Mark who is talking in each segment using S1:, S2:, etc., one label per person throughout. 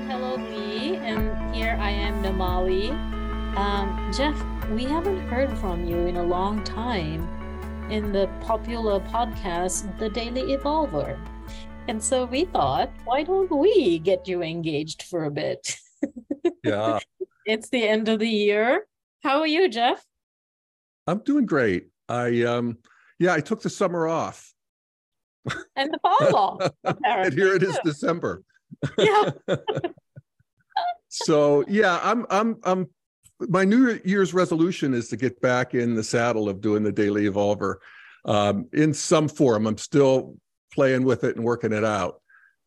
S1: and hello, Lee. And here I am, Nomali. Um, Jeff, we haven't heard from you in a long time in the popular podcast, The Daily Evolver. And so we thought, why don't we get you engaged for a bit?
S2: Yeah.
S1: it's the end of the year. How are you, Jeff?
S2: I'm doing great. I um yeah, I took the summer off.
S1: And the fall off.
S2: and here it is December.
S1: Yeah.
S2: so yeah, I'm I'm I'm my New Year's resolution is to get back in the saddle of doing the daily evolver um, in some form. I'm still playing with it and working it out.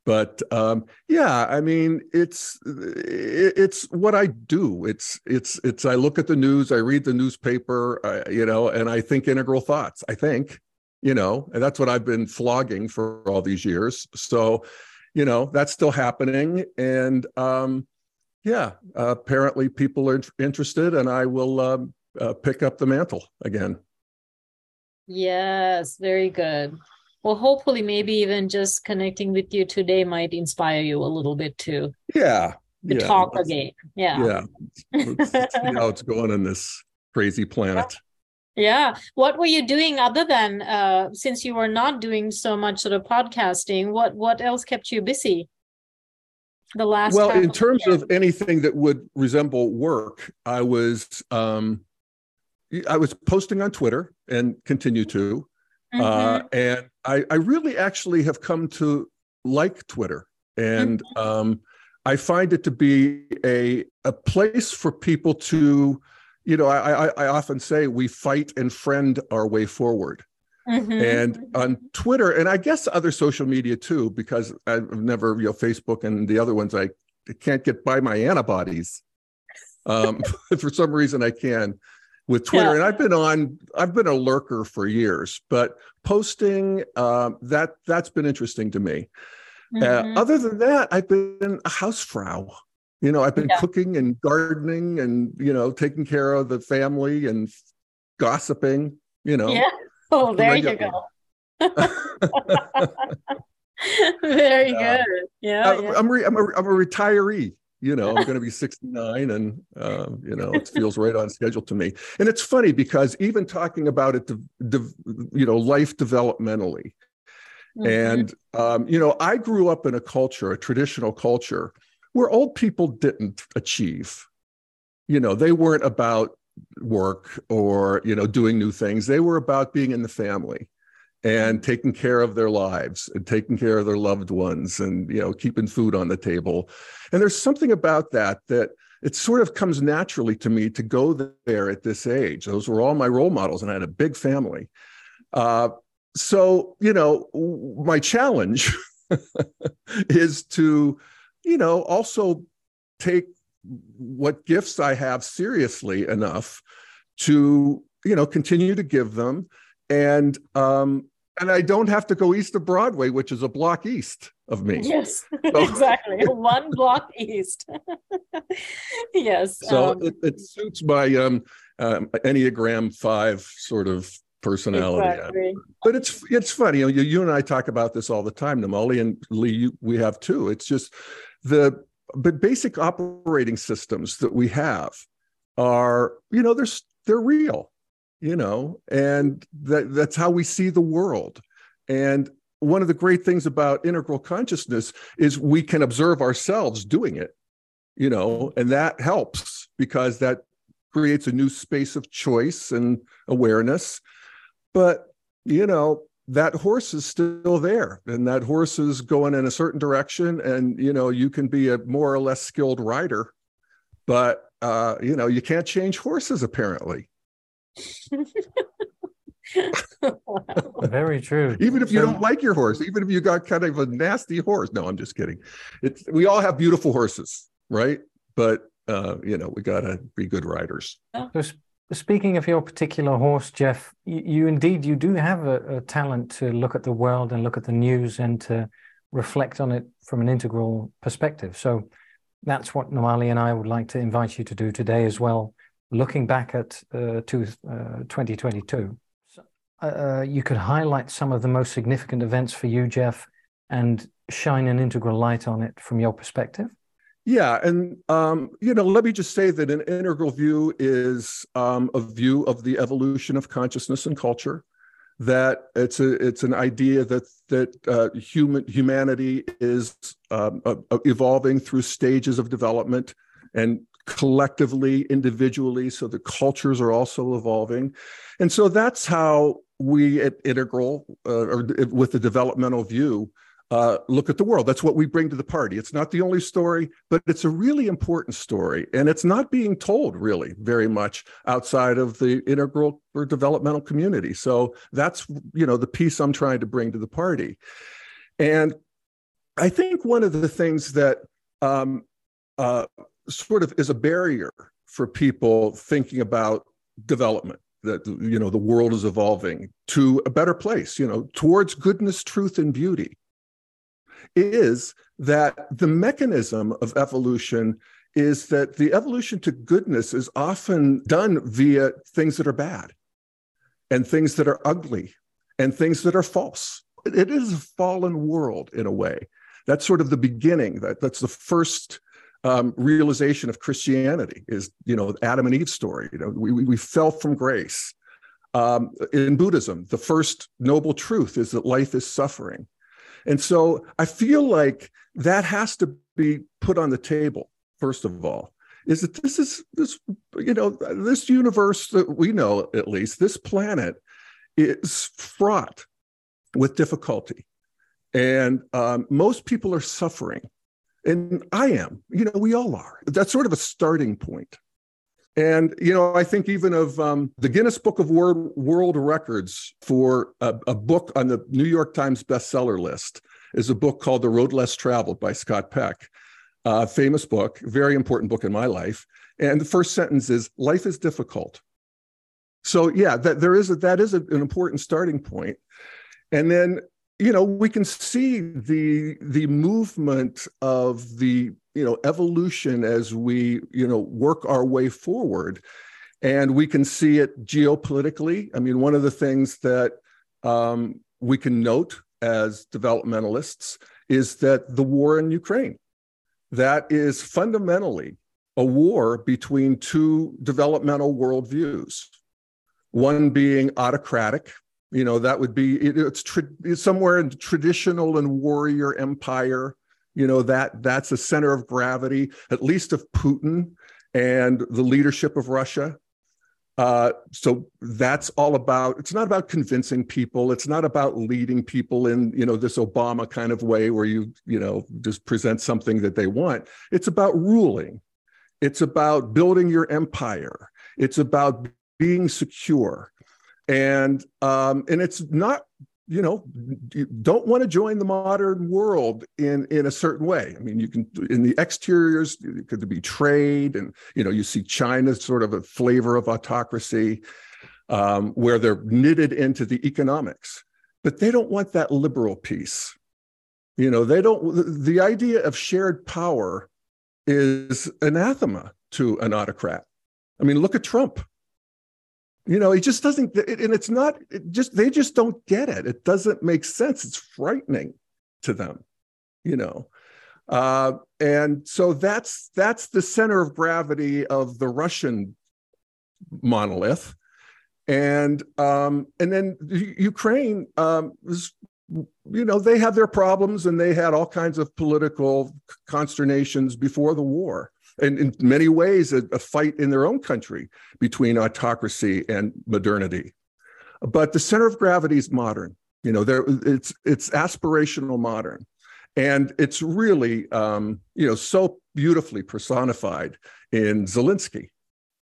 S2: But um, yeah, I mean, it's it's what I do. It's it's it's. I look at the news, I read the newspaper, I, you know, and I think integral thoughts. I think, you know, and that's what I've been flogging for all these years. So, you know, that's still happening, and um, yeah, uh, apparently people are interested, and I will um, uh, pick up the mantle again.
S1: Yes, very good. Well, hopefully, maybe even just connecting with you today might inspire you a little bit too.
S2: Yeah.
S1: To
S2: yeah,
S1: talk again. Yeah.
S2: Yeah. See how it's going in this crazy planet.
S1: Yeah. What were you doing other than uh, since you were not doing so much sort of podcasting? What what else kept you busy? The last
S2: well, in terms of anything that would resemble work, I was um, I was posting on Twitter and continue to, uh,
S1: Mhm.
S2: and I, I really actually have come to like Twitter, and um, I find it to be a a place for people to, you know, I, I I often say we fight and friend our way forward.
S1: Mhm.
S2: And on Twitter, and I guess other social media too, because I've never, you know, Facebook and the other ones, I can't get by my antibodies. Um, for some reason, I can with Twitter,
S1: Yeah.
S2: and I've been on, I've been a lurker for years, but posting um, that that's been interesting to me.
S1: Mhm.
S2: Uh, other than that, I've been a hausfrau. You know, I've been
S1: Yeah.
S2: cooking and gardening, and you know, taking care of the family and gossiping. You know,
S1: yeah. Oh, there you go. Very
S2: Yeah.
S1: good. Yeah.
S2: I'm,
S1: yeah.
S2: I'm, re- I'm, a, I'm a retiree. You know, I'm going to be 69, and um, you know, it feels right on schedule to me. And it's funny because even talking about it, de- de- you know, life developmentally,
S1: Mhm.
S2: and um, you know, I grew up in a culture, a traditional culture, where old people didn't achieve. You know, they weren't about work or you know doing new things. They were about being in the family and taking care of their lives and taking care of their loved ones and you know keeping food on the table and there's something about that that it sort of comes naturally to me to go there at this age those were all my role models and i had a big family uh, so you know my challenge is to you know also take what gifts i have seriously enough to you know continue to give them and um and i don't have to go east of broadway which is a block east of me
S1: Yes,
S2: So-
S1: exactly. One block east. yes.
S2: so
S1: um,
S2: it, it suits my um, um enneagram 5 sort of personality
S1: exactly.
S2: but it's it's funny you know you, you and i talk about this all the time nomali and lee you, we have too it's just the but basic operating systems that we have are you know they're they're real you know and that that's how we see the world. And one of the great things about integral consciousness is we can observe ourselves doing it you know and that helps because that creates a new space of choice and awareness. But you know that horse is still there and that horse is going in a certain direction and you know you can be a more or less skilled rider. But uh you know you can't change horses apparently.
S1: Wow.
S3: Very true.
S2: even if you
S3: So-
S2: don't like your horse even if you got kind of a nasty horse no i'm just kidding. It's we all have beautiful horses right? But uh you know we got to be good riders.
S3: So s- speaking of your particular horse, Jeff, you, you indeed you do have a, a talent to look at the world and look at the news and to reflect on it from an integral perspective. So that's what Nomali and I would like to invite you to do today as well. Looking back at uh, to, uh, 2022, uh, you could highlight some of the most significant events for you, Jeff, and shine an integral light on it from your perspective.
S2: Yeah, and um, you know, let me just say that an integral view is um, a view of the evolution of consciousness and culture. That it's a it's an idea that that uh, human humanity is um, uh, evolving through stages of development, and collectively, individually, so the cultures are also evolving, and so that's how we at Integral uh, or with the developmental view uh, look at the world. That's what we bring to the party. It's not the only story, but it's a really important story. And it's not being told really very much outside of the integral or developmental community. So that's, you know, the piece I'm trying to bring to the party. And I think one of the things that um, uh, sort of is a barrier for people thinking about development that you know the world is evolving to a better place you know towards goodness truth and beauty is that the mechanism of evolution is that the evolution to goodness is often done via things that are bad and things that are ugly and things that are false. It is a fallen world in a way. That's sort of the beginning. That, that's the first um, realization of Christianity is, you know, Adam and Eve story. You know, we, we fell from grace. Um, in Buddhism, the first noble truth is that life is suffering. And so I feel like that has to be put on the table, first of all, is that this is this, you know, this universe that we know, at least, this planet is fraught with difficulty. And um, most people are suffering. And I am, you know, we all are. That's sort of a starting point. And, you know, I think even of um, the Guinness Book of World, World Records for a, a, book on the New York Times bestseller list is a book called The Road Less Traveled by Scott Peck. Famous book, very important book in my life. And the first sentence is Life is difficult. So, yeah, that there is a, that is a, an important starting point. And then you know we can see the the movement of the you know evolution as we you know work our way forward. And we can see it geopolitically. I mean one of the things that um, we can note as developmentalists is that the war in ukraine that is fundamentally a war between two developmental worldviews. One being autocratic you know that would be it, it's, tra- somewhere in traditional and warrior empire you know that that's a center of gravity at least of putin and the leadership of russia. Uh, so that's all about it's not about convincing people it's not about leading people in you know this obama kind of way where you you know just present something that they want. It's about ruling. It's about building your empire. It's about being secure and um, and it's not you know you don't want to join the modern world in in a certain way. I mean you can in the exteriors could be trade and you know you see china sort of a flavor of autocracy um, where they're knitted into the economics. But they don't want that liberal piece. You know they don't the idea of shared power is anathema to an autocrat. I mean look at trump you know, it just doesn't, and it's not it just, they just don't get it. It doesn't make sense. It's frightening to them, you know. Uh, and so that's that's the center of gravity of the Russian monolith, and um, and then Ukraine um, you know, they have their problems and they had all kinds of political consternations before the war and in many ways, a, a fight in their own country between autocracy and modernity. But the center of gravity is modern. You know, there it's it's aspirational modern, and it's really um, you know so beautifully personified in Zelensky.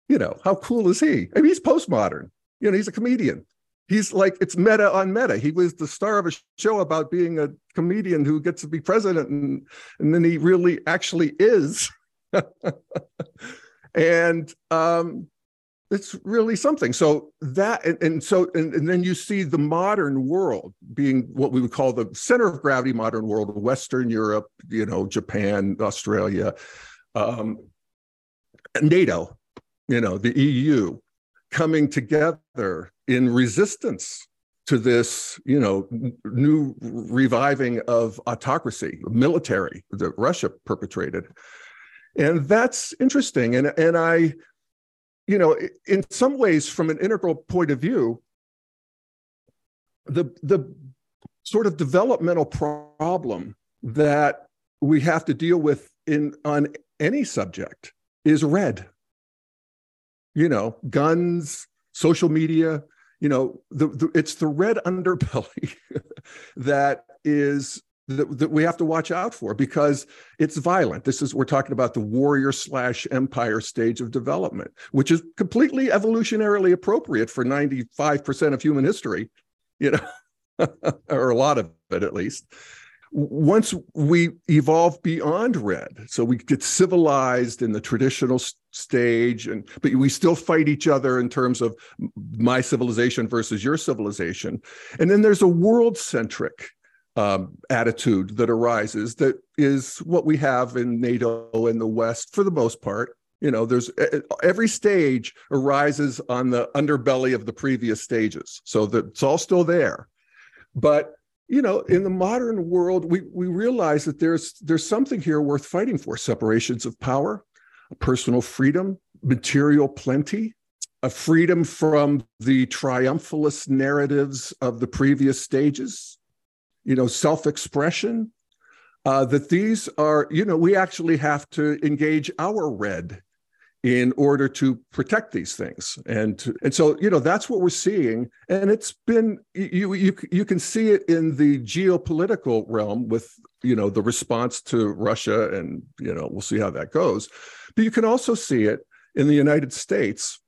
S2: You know, how cool is he? I mean, he's postmodern. You know, he's a comedian. He's like it's meta on meta. He was the star of a show about being a comedian who gets to be president, and and then he really actually is and um, it's really something. So that and, and so and, and, then you see the modern world being what we would call the center of gravity modern world, Western Europe, you know, Japan, Australia, um, NATO, you know, the EU coming together in resistance to this, you know, new reviving of autocracy, military that Russia perpetrated And that's interesting. And, and I, you know, in some ways, from an integral point of view, the, the sort of developmental problem that we have to deal with in on any subject is red. You know, guns, social media, you know, the, the it's the red underbelly that is that, that we have to watch out for because it's violent. This is we're talking about the warrior slash empire stage of development, which is completely evolutionarily appropriate for 95% of human history, you know, or a lot of it at least. Once we evolve beyond red, so we get civilized in the traditional stage, and but we still fight each other in terms of my civilization versus your civilization, and then there's a world centric um, attitude that arises that is what we have in NATO and the West for the most part. You know, there's every stage arises on the underbelly of the previous stages, so that it's all still there. But you know, in the modern world, we we realize that there's there's something here worth fighting for: separations of power, personal freedom, material plenty, a freedom from the triumphalist narratives of the previous stages, you know, self-expression, uh, that these are, you know, we actually have to engage our red in order to protect these things. And and so you know that's what we're seeing. And it's been you you you can see it in the geopolitical realm with you know the response to Russia and you know we'll see how that goes. But you can also see it in the United States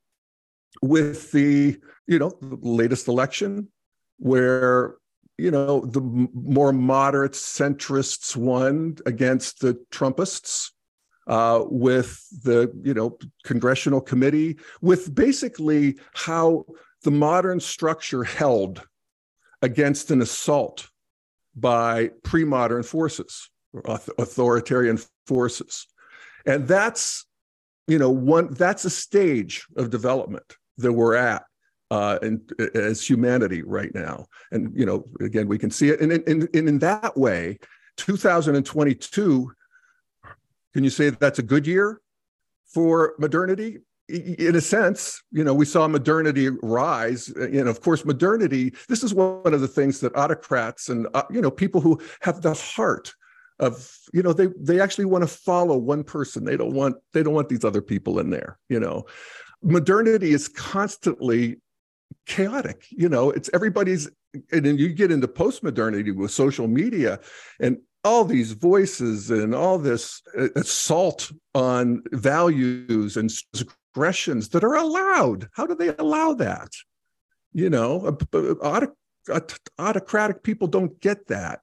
S2: with the you know the latest election where you know, the more moderate centrists won against the Trumpists uh, with the, you know, congressional committee, with basically how the modern structure held against an assault by pre-modern forces, authoritarian forces. And that's, you know, one that's a stage of development that we're at uh, and as humanity right now. And you know, again, we can see it. And in, in, in that way, 2022, can you say that that's a good year for modernity? In a sense, you know, we saw modernity rise, and of course, modernity. This is one of the things that autocrats and uh, you know people who have the heart of you know they they actually want to follow one person. They don't want they don't want these other people in there. You know, modernity is constantly chaotic you know it's everybody's and then you get into postmodernity with social media and all these voices and all this uh, assault on values and aggressions that are allowed. How do they allow that? You know autocratic people don't get that.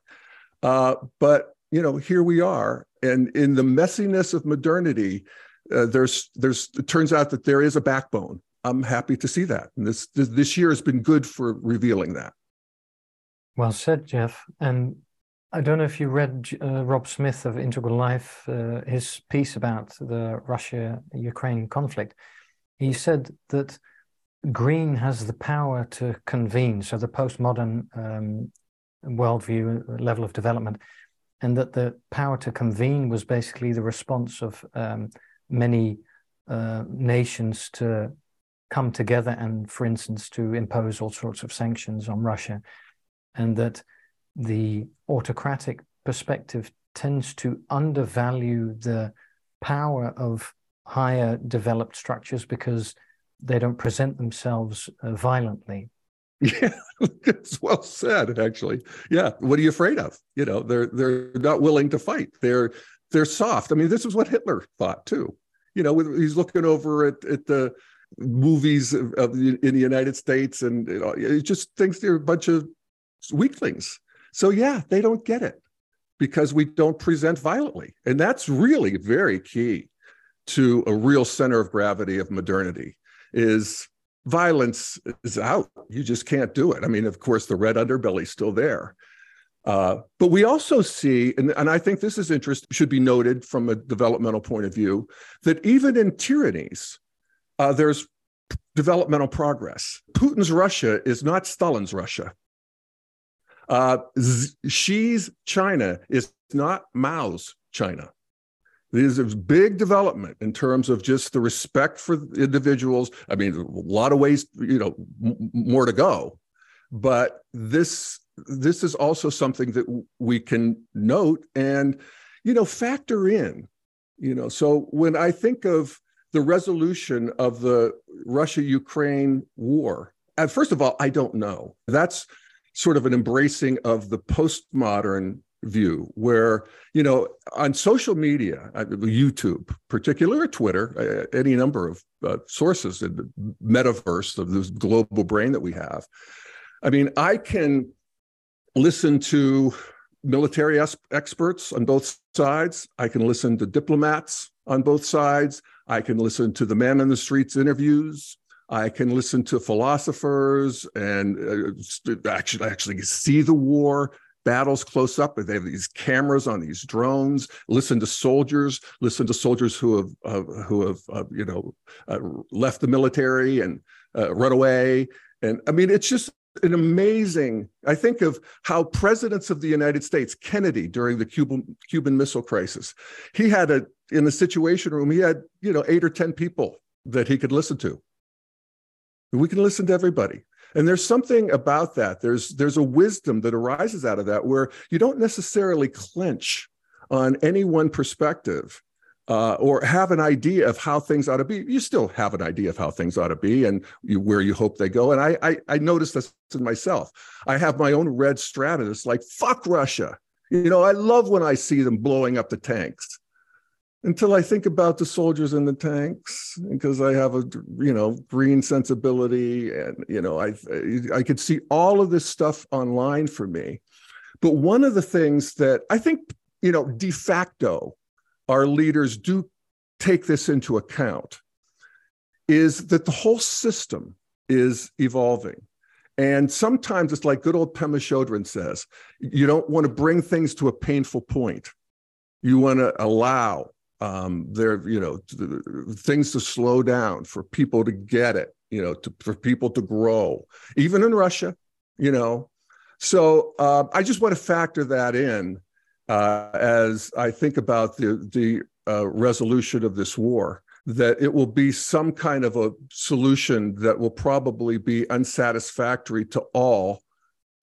S2: Uh, but you know here we are. And in the messiness of modernity uh, there's there's it turns out that there is a backbone I'm happy to see that. And this, this, year has been good for revealing that.
S3: Well said, Jeff. And I don't know if you read uh, Rob Smith of Integral Life, uh, his piece about the Russia Ukraine conflict. He said that green has the power to convene, so the postmodern um, worldview uh, level of development, and that the power to convene was basically the response of um, many uh, nations to come together and, for instance, to impose all sorts of sanctions on Russia, and that the autocratic perspective tends to undervalue the power of higher developed structures because they don't present themselves uh, violently.
S2: Yeah, it's well said. Actually, yeah. What are you afraid of? You know, they're they're not willing to fight. They're they're soft. I mean, this is what Hitler thought too. You know, he's looking over at at the movies in the United States, and you know, it just thinks they're a bunch of weaklings. So yeah, they don't get it because we don't present violently, and that's really very key to a real center of gravity of modernity. Is violence is out. You just can't do it. I mean, of course, the red underbelly is still there. Uh, but we also see, and, and I think this is interest should be noted from a developmental point of view, that even in tyrannies, uh, there's developmental progress. Putin's Russia is not Stalin's Russia. Uh, Xi's China is not Mao's China. This is big development in terms of just the respect for individuals. I mean, a lot of ways, you know, more to go, but this this is also something that we can note and you know factor in. You know, so when I think of the resolution of the Russia Ukraine war, first of all, I don't know. That's sort of an embracing of the postmodern view where you know on social media uh, youtube particular twitter uh, any number of uh, sources in the metaverse of this global brain that we have i mean i can listen to military experts on both sides. I can listen to diplomats on both sides i can listen to the man in the streets interviews I can listen to philosophers and uh, actually actually see the war battles close up. They have these cameras on these drones. Listen to soldiers. Listen to soldiers who have uh, who have uh, you know uh, left the military and uh, run away. And I mean, it's just an amazing. I think of how presidents of the United States, Kennedy during the Cuban Cuban Missile Crisis, he had a in the Situation Room. He had you know eight or ten people that he could listen to. We can listen to everybody and there's something about that there's there's a wisdom that arises out of that where you don't necessarily clench on any one perspective uh, or have an idea of how things ought to be. You still have an idea of how things ought to be and you, where you hope they go. And I, I, I noticed this in myself. I have my own red strata that's like, fuck Russia. You know, I love when I see them blowing up the tanks until I think about the soldiers in the tanks, because I have a you know green sensibility, and you know I I could see all of this stuff online for me. But one of the things that I think you know de facto, our leaders do take this into account, is that the whole system is evolving. And sometimes it's like good old Pema Chodron says, you don't want to bring things to a painful point. You want to allow um, there, you know, things to slow down for people to get it, you know, to, for people to grow, even in Russia, you know. So uh, I just want to factor that in uh, as I think about the the uh, resolution of this war. That it will be some kind of a solution that will probably be unsatisfactory to all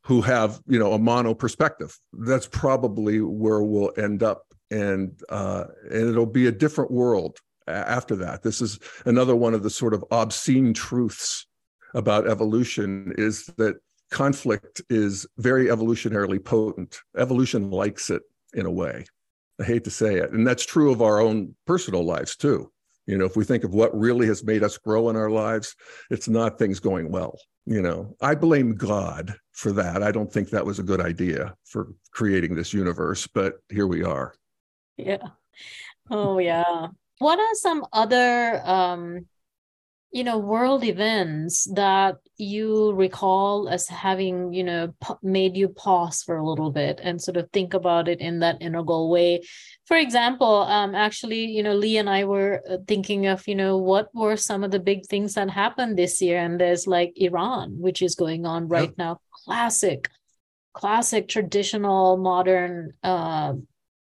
S2: who have, you know, a mono perspective. That's probably where we'll end up and uh, and it'll be a different world after that. This is another one of the sort of obscene truths about evolution is that conflict is very evolutionarily potent. Evolution likes it in a way. I hate to say it, and that's true of our own personal lives too. You know, if we think of what really has made us grow in our lives, it's not things going well. You know, I blame God for that. I don't think that was a good idea for creating this universe, but here we are.
S1: Yeah. Oh, yeah. What are some other, um, you know, world events that you recall as having, you know, made you pause for a little bit and sort of think about it in that integral way? For example, um, actually, you know, Lee and I were uh, thinking of, you know, what were some of the big things that happened this year? And there's like Iran, which is going on right yep. now. Classic, classic, traditional, modern. Uh,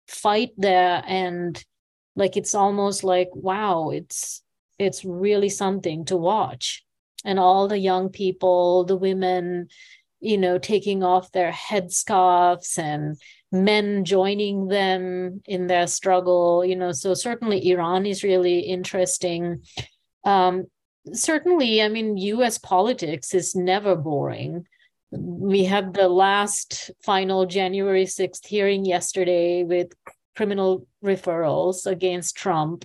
S1: fight there and like it's almost like wow it's it's really something to watch. And all the young people the women you know taking off their headscarves and men joining them in their struggle you know so certainly iran is really interesting. Um certainly i mean us politics is never boring. We had the last final January 6th hearing yesterday with criminal referrals against Trump.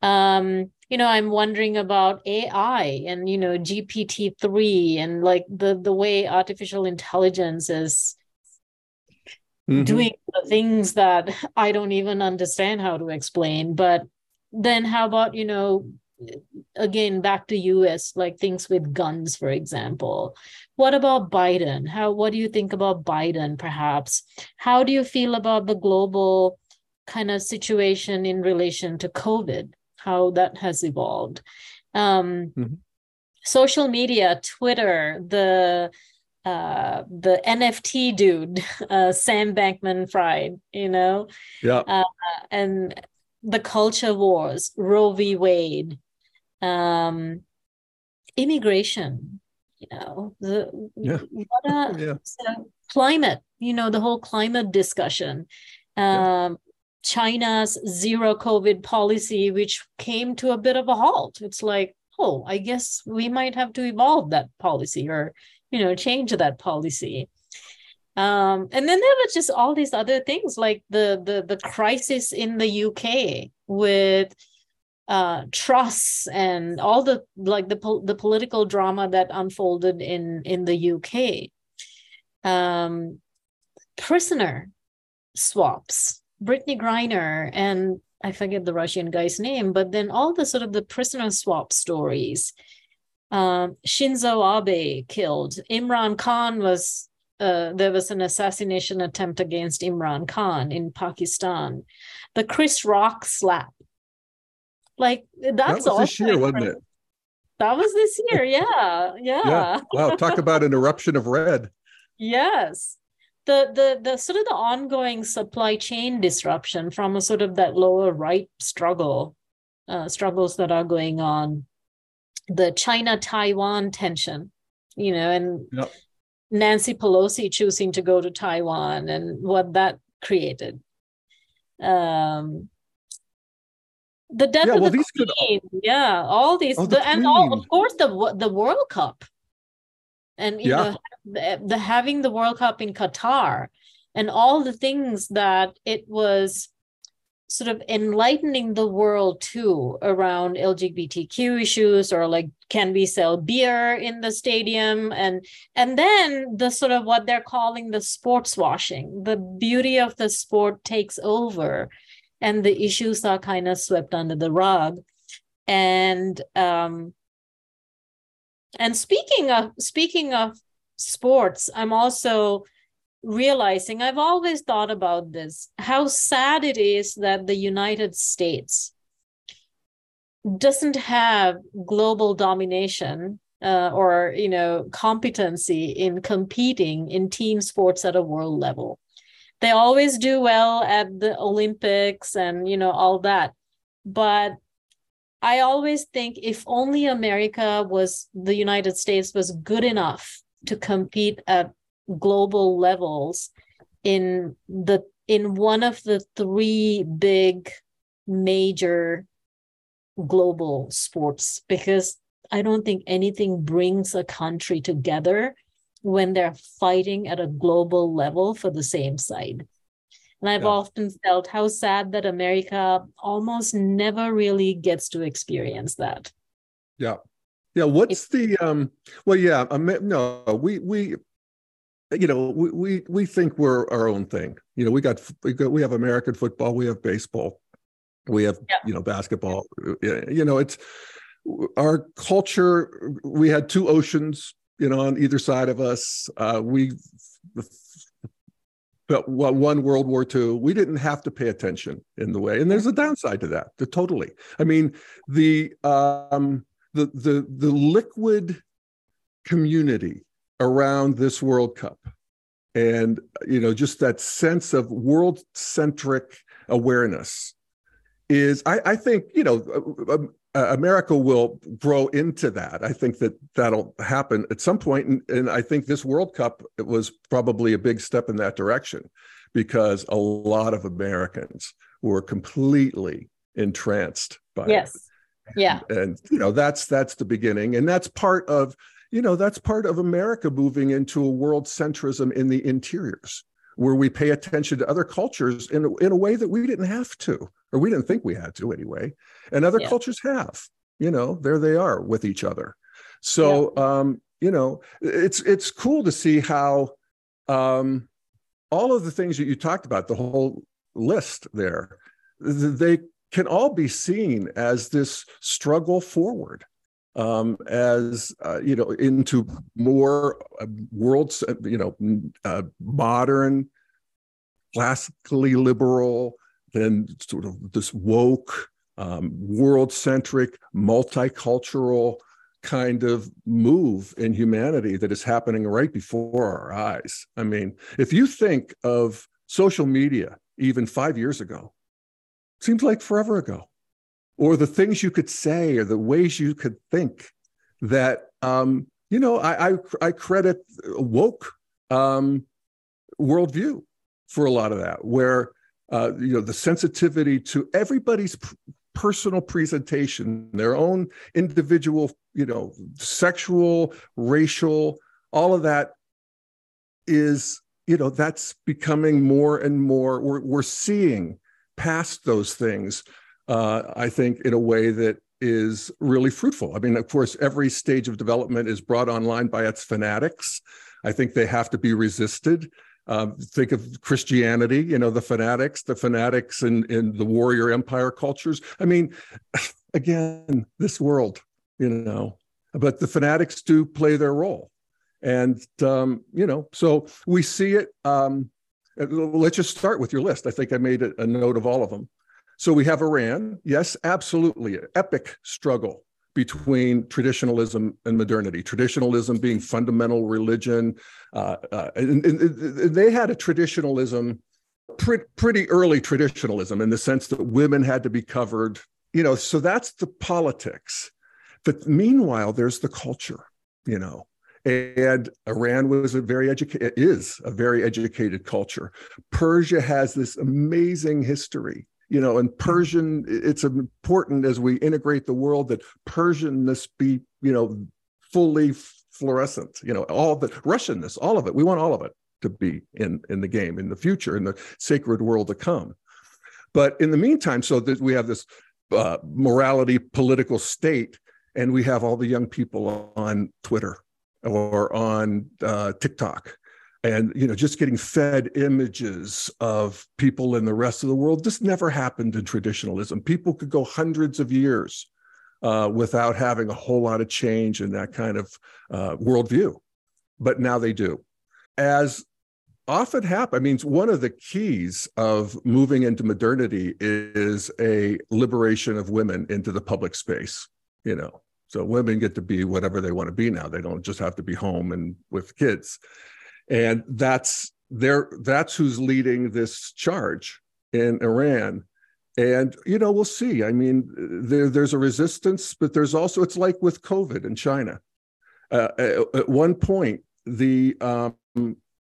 S1: Um, you know, I'm wondering about AI and, you know, GPT-3 and like the, the way artificial intelligence is mm-hmm. doing the things that I don't even understand how to explain. But then how about, you know, again back to us like things with guns for example what about biden how what do you think about biden perhaps how do you feel about the global kind of situation in relation to covid how that has evolved um, mm-hmm. social media twitter the uh, the NFT dude, uh, Sam Bankman Fried, you know,
S2: yeah, uh,
S1: and the culture wars, Roe v. Wade, um, immigration, you know, the
S2: yeah.
S1: yeah. so climate, you know, the whole climate discussion. Um, yeah. China's zero COVID policy, which came to a bit of a halt. It's like, oh, I guess we might have to evolve that policy or, you know, change that policy. Um, and then there was just all these other things like the the the crisis in the UK with uh, Truss and all the like the the political drama that unfolded in in the UK. Um, prisoner swaps, Brittney Griner and I forget the Russian guy's name, but then all the sort of the prisoner swap stories. Um, Shinzo Abe killed. Imran Khan was uh, there was an assassination attempt against Imran Khan in Pakistan. The Chris Rock slap. Like that's
S2: that was this year, wasn't it?
S1: That was this year, yeah. Yeah. yeah.
S2: Wow, talk about an eruption of red.
S1: Yes. The the the sort of the ongoing supply chain disruption from a sort of that lower right struggle, uh, struggles that are going on. The China Taiwan tension, you know, and yep Nancy Pelosi choosing to go to Taiwan and what that created. Um, the death yeah, of well, the queen, could... yeah, all these, oh, the, the and all, of course, the the World Cup, and you yeah. know, the, the having the World Cup in Qatar, and all the things that it was sort of enlightening the world too around LGBTQ issues or like can we sell beer in the stadium? And and then the sort of what they're calling the sports washing the beauty of the sport takes over and the issues are kind of swept under the rug. And um and speaking of speaking of sports i'm also realizing I've always thought about this how sad it is that the United States doesn't have global domination uh, or you know competency in competing in team sports at a world level. They always do well at the olympics and you know all that. But i always think if only america was the united states was good enough to compete at global levels in the in one of the three big major global sports because I don't think anything brings a country together when they're fighting at a global level for the same side. And I've yeah. often felt how sad that America almost never really gets to experience that.
S2: Yeah. Yeah. What's the um well yeah, um, no, we we you know we, we we think we're our own thing you know we got we got we have american football we have baseball we have yeah. you know basketball you know it's our culture we had two oceans you know on either side of us uh we but one world war ii we didn't have to pay attention in the way and there's a downside to that to totally i mean the um the the the liquid community around this World Cup. And, you know, just that sense of world centric awareness is, I, I, think, you know, uh, uh, America will grow into that. I think that that'll happen at some. And, and I think this World Cup was probably a big step in that direction because a lot of Americans were completely entranced by
S1: yes.
S2: it.
S1: Yeah.
S2: And, you know, that's that's the beginning. And that's part of you know, that's part of America moving into a world centrism in the interiors, where we pay attention to other cultures in, in a way that we didn't have to, or we didn't think we had to anyway. And other yeah. cultures have, you know, there they are with each other. So, yeah. um, you know, it's it's cool to see how um, all of the things that you talked about, the whole list there, they can all be seen as this struggle forward um, as uh, you know into more uh, worlds, you know, uh, modern, classically liberal, then sort of this woke, um, world-centric, multicultural kind of move in humanity that is happening right before our eyes. I mean, if you think of social media even five years ago, seems like forever ago. Or the things you could say or the ways you could think that, um, you know, I, I, I credit woke um, worldview for a lot of that, where, uh, you know, the sensitivity to everybody's personal presentation, their own individual, you know, sexual, racial, all of that is, you know, that's becoming more and more, we're, we're seeing past those things, uh, I think, in a way that is really fruitful. I mean, of course, every stage of development is brought online by its fanatics. I think they have to be resisted. Um, think of Christianity, you know, the fanatics, the fanatics in, in the warrior empire cultures. I mean, again, this world, you know, but the fanatics do play their role. And, um, you know, so we see it. Um, let's just start with your list. I think I made a, a note of all of them. So we have Iran. Yes, absolutely. Epic struggle between traditionalism and modernity. Traditionalism being fundamental religion, uh, uh, and, and, and, they had a traditionalism, pre- pretty early traditionalism, in the sense that women had to be covered. You know, so that's the politics. But meanwhile, there's the culture. You know, and Iran was a very educated is a very educated culture. Persia has this amazing history you know, and Persian, it's important as we integrate the world that Persianness be, you know, fully fluorescent, you know, all the Russianness, all of it. We want all of it to be in, in the game in the future, in the sacred world to come. But in the meantime, so that we have this uh, morality political state, and we have all the young people on Twitter or on uh, TikTok. And you know just getting fed images of people in the rest of the world this never happened in traditionalism. People could go hundreds of years uh, without having a whole lot of change in that kind of uh, worldview. But now they do. As often happen i mean one of the keys of moving into modernity is a liberation of women into the public space you know so women get to be whatever they want to be now. They don't just have to be home and with kids. And that's there that's who's leading this charge in iran. And you know we'll see. I mean there, there's a resistance but there's also it's like with covid in china. Uh, at, at, one point the um,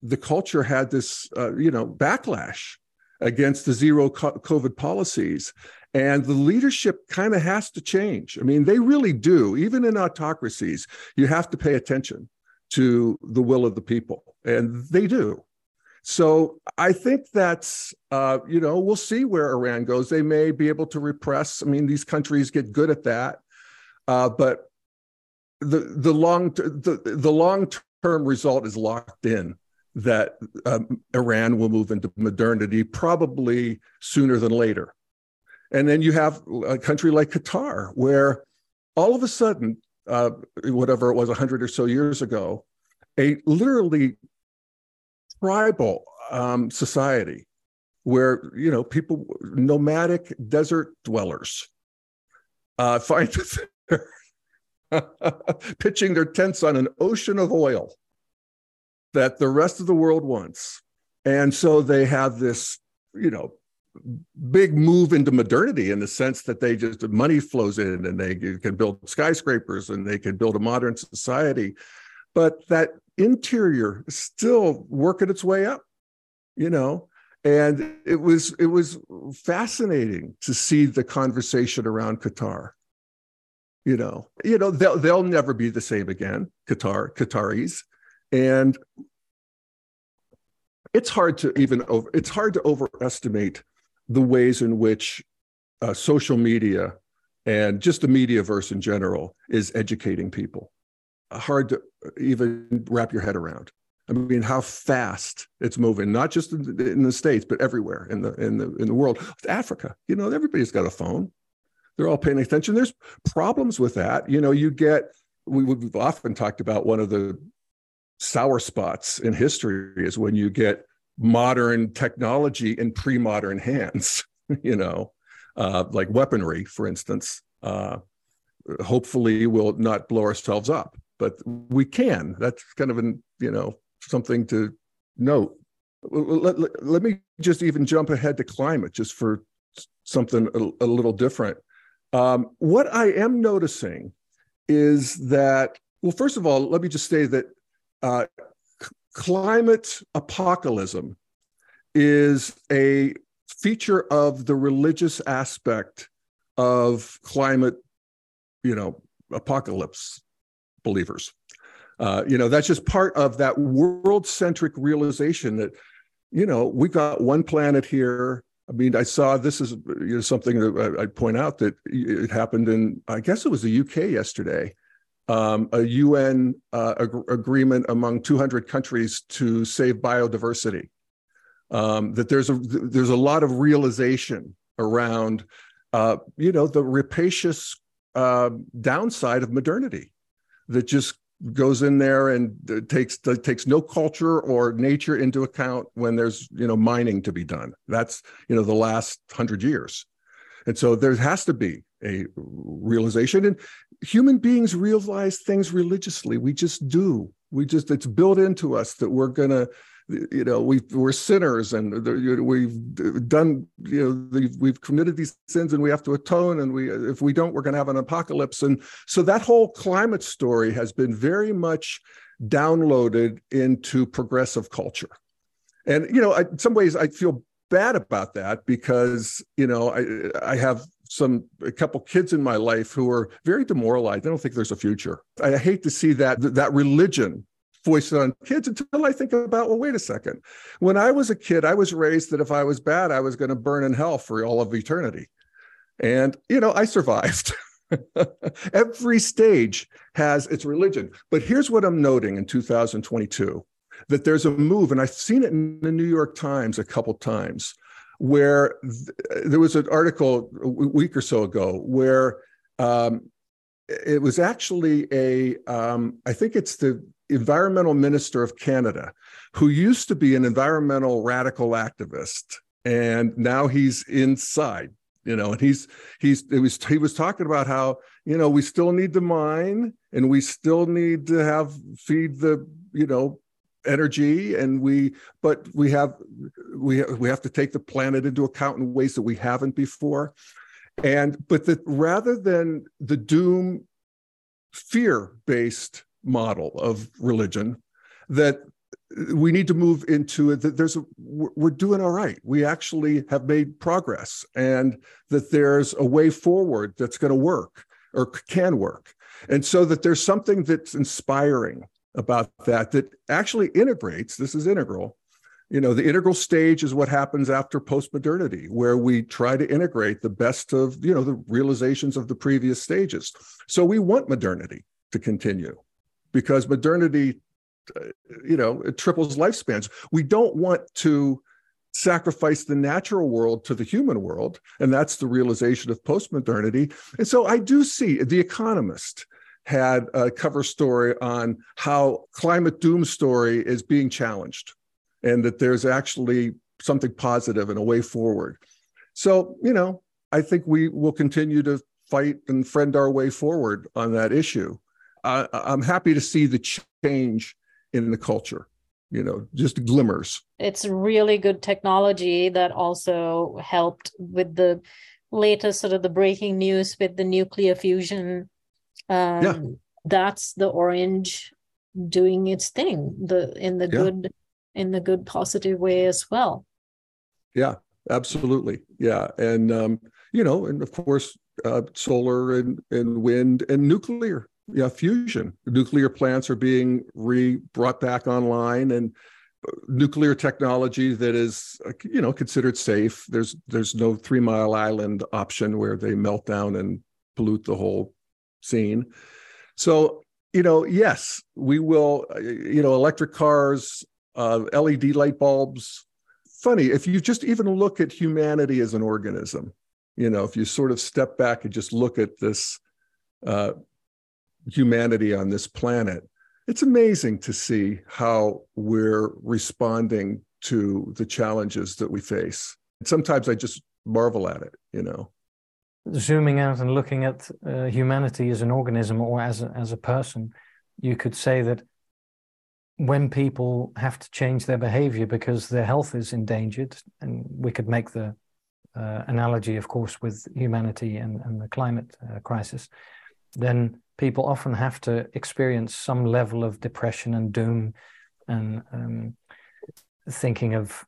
S2: the culture had this uh, you know backlash against the zero covid policies and the leadership kind of has to change i mean they really do even in autocracies you have to pay attention to the will of the people, and they do. So I think that's uh, you know we'll see where Iran goes. They may be able to repress. I mean, these countries get good at that, uh, but the the long the the long term result is locked in that um, Iran will move into modernity probably sooner than later. And then you have a country like Qatar, where all of a sudden uh, whatever it was, 100 or so years ago, a literally tribal um, society where, you know, people, nomadic desert dwellers, uh, find pitching their tents on an ocean of oil that the rest of the world wants. And so they have this, you know, big move into modernity in the sense that they just money flows in and they can build skyscrapers and they can build a modern society. But that interior still working its way up you know? And it was it was fascinating to see the conversation around qatar you know? You know they'll, they'll never be the same again qatar qataris. And it's hard to even over it's hard to overestimate the ways in which uh, social media and just the media verse in general is educating people. Hard to even wrap your head around. I mean, how fast it's moving, not just in the, in the states, but everywhere in the in the in the world. Africa, you know, everybody's got a phone. They're all paying attention. There's problems with that. You know, you get we, we've often talked about one of the sour spots in history is when you get modern technology in pre-modern hands you know uh, like weaponry for instance uh, hopefully we'll not blow ourselves up but we can that's kind of an you know something to note let, let, let me just even jump ahead to climate just for something a, a little different. Um, what I am noticing is that, well, first of all, let me just say that uh, climate apocalypse is a feature of the religious aspect of climate, you know, apocalypse believers. Uh, you know, that's just part of that world centric realization that, you know, we got one planet here. I mean, I saw this is you know, something that I'd point out that it happened in, I guess it was the UK yesterday, um, a UN uh, ag- agreement among 200 countries to save biodiversity. Um, that there's a there's a lot of realization around, uh, you know, the rapacious uh, downside of modernity that just goes in there and takes takes no culture or nature into account when there's you know mining to be done. That's you know the last 100 years. And so there has to be a realization. And human beings realize things religiously. We just do. We just it's built into us that we're to you know we we're sinners and we've done you know we've committed these sins and we have to atone and we if we don't we're going to have an apocalypse. And so that whole climate story has been very much downloaded into progressive culture. And you know I, in some ways i feel bad about that because you know i i have some a couple kids in my life who are very demoralized. I don't think there's a future. I hate to see that that religion foisted on kids until I think about, well, wait a second. When I was a kid, I was raised that if I was bad, I was going to burn in hell for all of eternity. And, you know, I survived. Every stage has its religion. But here's what I'm noting in 2022 that there's a move, and I've seen it in the New York Times a couple times, where th- there was an article a week or so ago where um, it was actually a um, I think it's the environmental minister of Canada, who used to be an environmental radical activist, and now he's inside. You know, and he's he's it was he was talking about how you know we still need to mine and we still need to have feed the you know energy and we but we have we we have to take the planet into account in ways that we haven't before. And but that rather than the doom fear based model of religion that we need to move into it that there's a we're doing all right. We actually have made progress and that there's a way forward that's going to work or can work. And so that there's something that's inspiring about that that actually integrates this is integral you know the integral stage is what happens after postmodernity where we try to integrate the best of you know the realizations of the previous stages so we want modernity to continue because modernity, uh, you know, it triples lifespans. We don't want to sacrifice the natural world to the human world. And that's the realization of postmodernity. And so I do see The Economist had a cover story on how climate doom story is being challenged and that there's actually something positive and a way forward. So, you know, I think we will continue to fight and friend our way forward on that issue. I, I'm happy to see the change in the culture you know just glimmers
S1: it's really good technology that also helped with the latest sort of the breaking news with the nuclear fusion um, yeah. that's the orange doing its thing the in the yeah. good in the good positive way as well
S2: yeah absolutely yeah and um you know and of course uh, solar and and wind and nuclear yeah, fusion. Nuclear plants are being re brought back online, and uh, nuclear technology that is, uh, you know, considered safe. There's there's no Three Mile Island option where they melt down and pollute the whole scene. So you know, yes, we will. Uh, you know, electric cars, uh, LED light bulbs. Funny if you just even look at humanity as an organism. You know, if you sort of step back and just look at this uh, humanity on this planet, it's amazing to see how we're responding to the challenges that we face. Sometimes I just marvel at it, you know.
S3: Zooming out and looking at uh, humanity as an organism or as a, as a person, you could say that when people have to change their behavior because their health is endangered, and we could make the uh, analogy, of course, with humanity and, and the climate uh, crisis, then people often have to experience some level of depression and doom and um, thinking of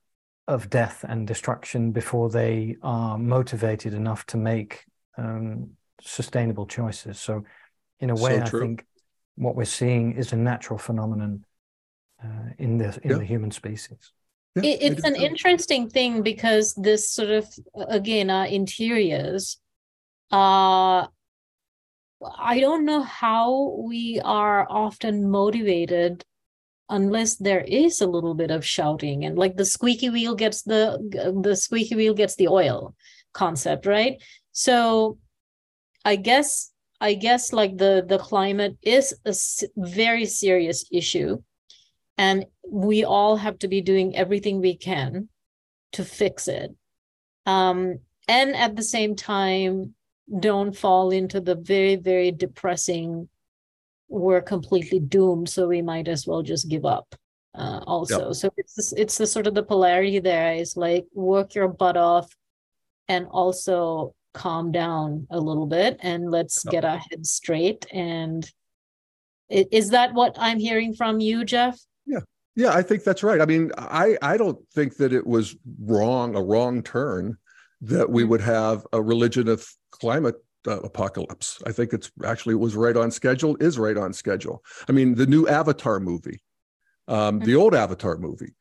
S3: of death and destruction before they are motivated enough to make um, sustainable choices. So, in a way, so I think what we're seeing is a natural phenomenon uh, in the in yeah. the human species.
S1: Yeah, it's an interesting thing because this sort of again our interiors uh I don't know how we are often motivated unless there is a little bit of shouting and like the squeaky wheel gets the the squeaky wheel gets the oil concept right? So i guess i guess like the the climate is a very serious issue and we all have to be doing everything we can to fix it. Um and at the same time don't fall into the very very depressing we're completely doomed so we might as well just give up uh, also yep. so it's this, it's the sort of the polarity there is like work your butt off and also calm down a little bit and let's yep. get our heads straight and is that what i'm hearing from you jeff
S2: yeah yeah i think that's right i mean i i don't think that it was wrong a wrong turn that we mm-hmm. would have a religion of climate uh, apocalypse. I think it's actually it was right on schedule, is right on schedule. I mean, the new Avatar movie, um, the mm-hmm. old Avatar movie,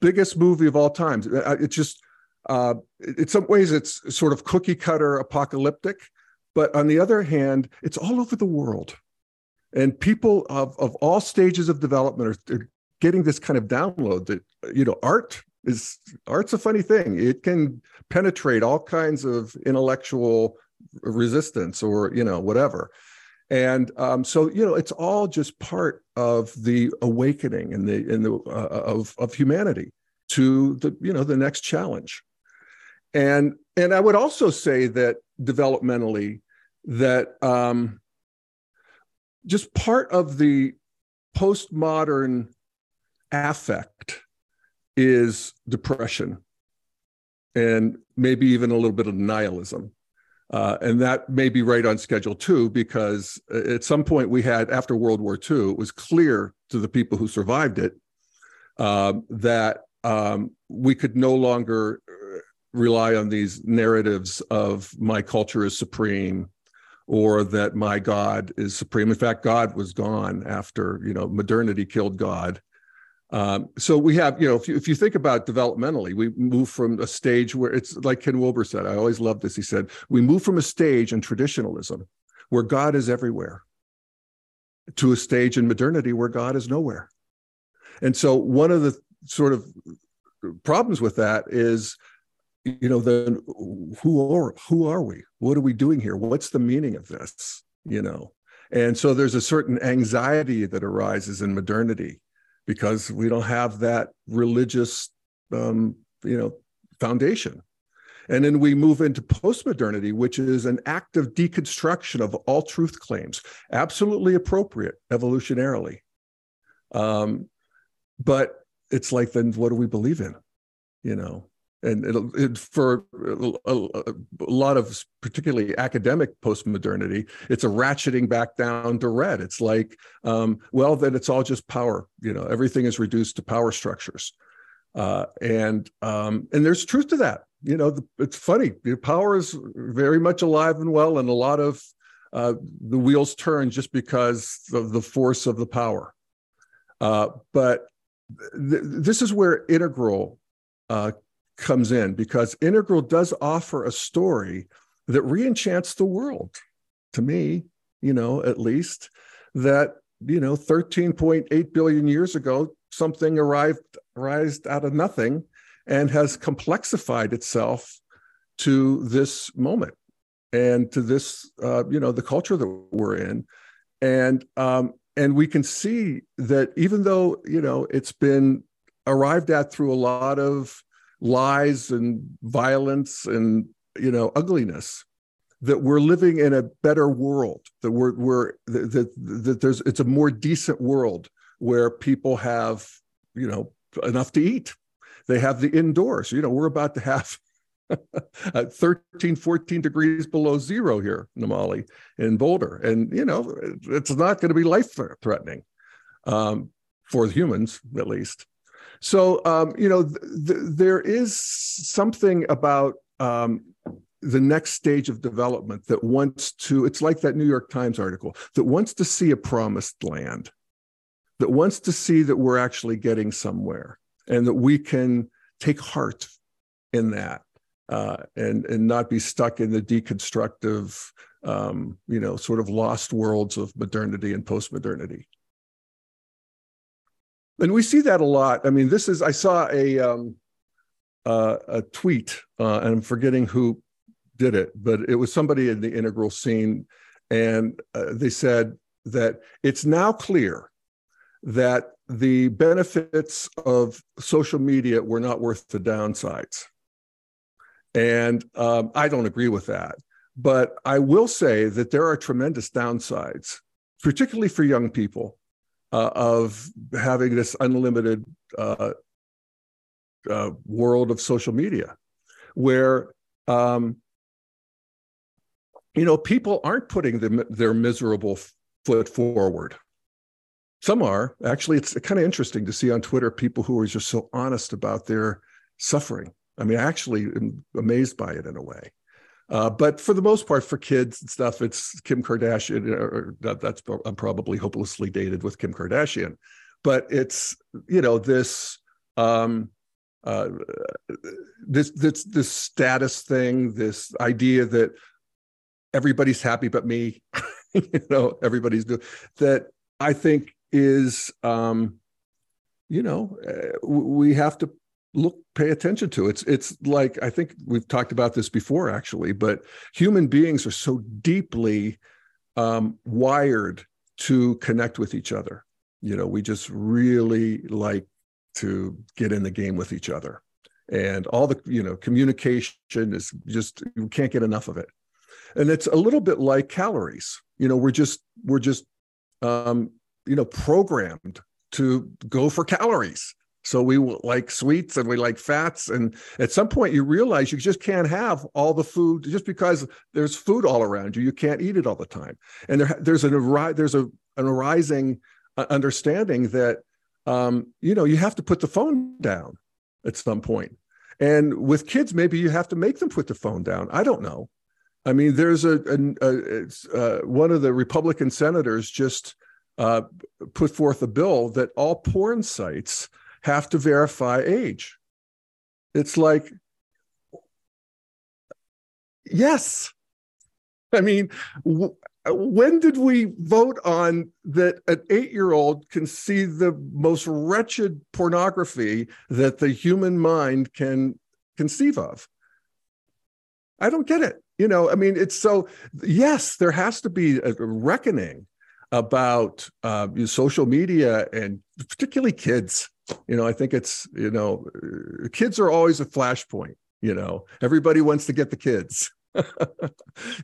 S2: biggest movie of all time. It's just, uh, in some ways, it's sort of cookie cutter apocalyptic, but on the other hand, it's all over the world, and people of of all stages of development are, are getting this kind of download that you know art is art's a funny thing. It can penetrate all kinds of intellectual resistance or you know whatever. And um, so you know it's all just part of the awakening in the in the uh, of of humanity to the you know the next challenge. And and i would also say that developmentally that um, just part of the postmodern affect is depression and maybe even a little bit of nihilism uh, and that may be right on schedule too, because at some point we had, after World War II, it was clear to the people who survived it um, that um, we could no longer uh, rely on these narratives of my culture is supreme or that my God is supreme. In fact, God was gone after, you know, modernity killed God. Um, so we have, you know, if you, if you think about developmentally, we move from a stage where it's like Ken Wilber said, I always love this. He said, we move from a stage in traditionalism where God is everywhere to a stage in modernity where God is nowhere. And so one of the sort of problems with that is, you know, then who are who are we? What are we doing here? What's the meaning of this? You know, and so there's a certain anxiety that arises in modernity because we don't have that religious, um, you know, foundation. And then we move into postmodernity, which is an active deconstruction of all truth claims, absolutely appropriate evolutionarily. Um, but it's like, then what do we believe in? You know, and it'll, it, for a, a, lot of particularly academic postmodernity it's a ratcheting back down to red. It's like um, well then it's all just power you know everything is reduced to power structures. Uh, and um, and there's truth to that. You know the, it's funny the power is very much alive and well and a lot of uh, the wheels turn just because of the force of the power. Uh, but th- this is where integral uh, comes in because Integral does offer a story that reenchants the world to me, you know, at least that, you know, 13.8 billion years ago, something arrived, rised out of nothing and has complexified itself to this moment and to this, uh, you know, the culture that we're in. And, um, and we can see that even though, you know, it's been arrived at through a lot of lies and violence and you know ugliness that we're living in a better world that we're we're that, that, that there's it's a more decent world where people have you know enough to eat they have the indoors you know we're about to have at 13, 14 degrees below zero here, Nomali, in Boulder. And, you know, it's not going to be life threatening um, for humans, at least. So, um, you know, th- th- there is something about um, the next stage of development that wants to, it's like that New York Times article, that wants to see a promised land, that wants to see that we're actually getting somewhere and that we can take heart in that uh, and, and not be stuck in the deconstructive, um, you know, sort of lost worlds of modernity and postmodernity. And we see that a lot. I mean, this is, I saw a, um, uh, a tweet, uh, and I'm forgetting who did it, but it was somebody in the integral scene. And uh, they said that it's now clear that the benefits of social media were not worth the downsides. And um, I don't agree with that. But I will say that there are tremendous downsides, particularly for young people, uh, of having this unlimited uh, uh, world of social media, where um, you know people aren't putting the, their miserable foot forward. Some are actually. It's kind of interesting to see on Twitter people who are just so honest about their suffering. I mean, actually am amazed by it in a way. Uh, but for the most part, for kids and stuff, it's Kim Kardashian. Or that, that's I'm probably hopelessly dated with Kim Kardashian, but it's you know this um, uh, this this this status thing, this idea that everybody's happy but me, you know, everybody's doing that. I think is um, you know uh, we have to look pay attention to. It's it's like i think we've talked about this before actually but human beings are so deeply um, wired to connect with each other. You know we just really like to get in the game with each other. And all the you know communication is just you can't get enough of it. And it's a little bit like calories. You know we're just we're just um you know programmed to go for calories so we like sweets and we like fats. And at some point, you realize you just can't have all the food just because there's food all around you. You can't eat it all the time. And there, there's an there's a, an arising uh, understanding that um, you know you have to put the phone down at some point. And with kids, maybe you have to make them put the phone down. I don't know. I mean, there's a, a, a uh, one of the Republican senators just uh, put forth a bill that all porn sites have to verify age. It's like, yes. I mean, w- when did we vote on that an eight year old can see the most wretched pornography that the human mind can conceive of? I don't get it. You know, I mean, it's so, yes, there has to be a reckoning about uh, social media and particularly kids you know i think it's you know kids are always a flashpoint you know. Everybody wants to get the kids.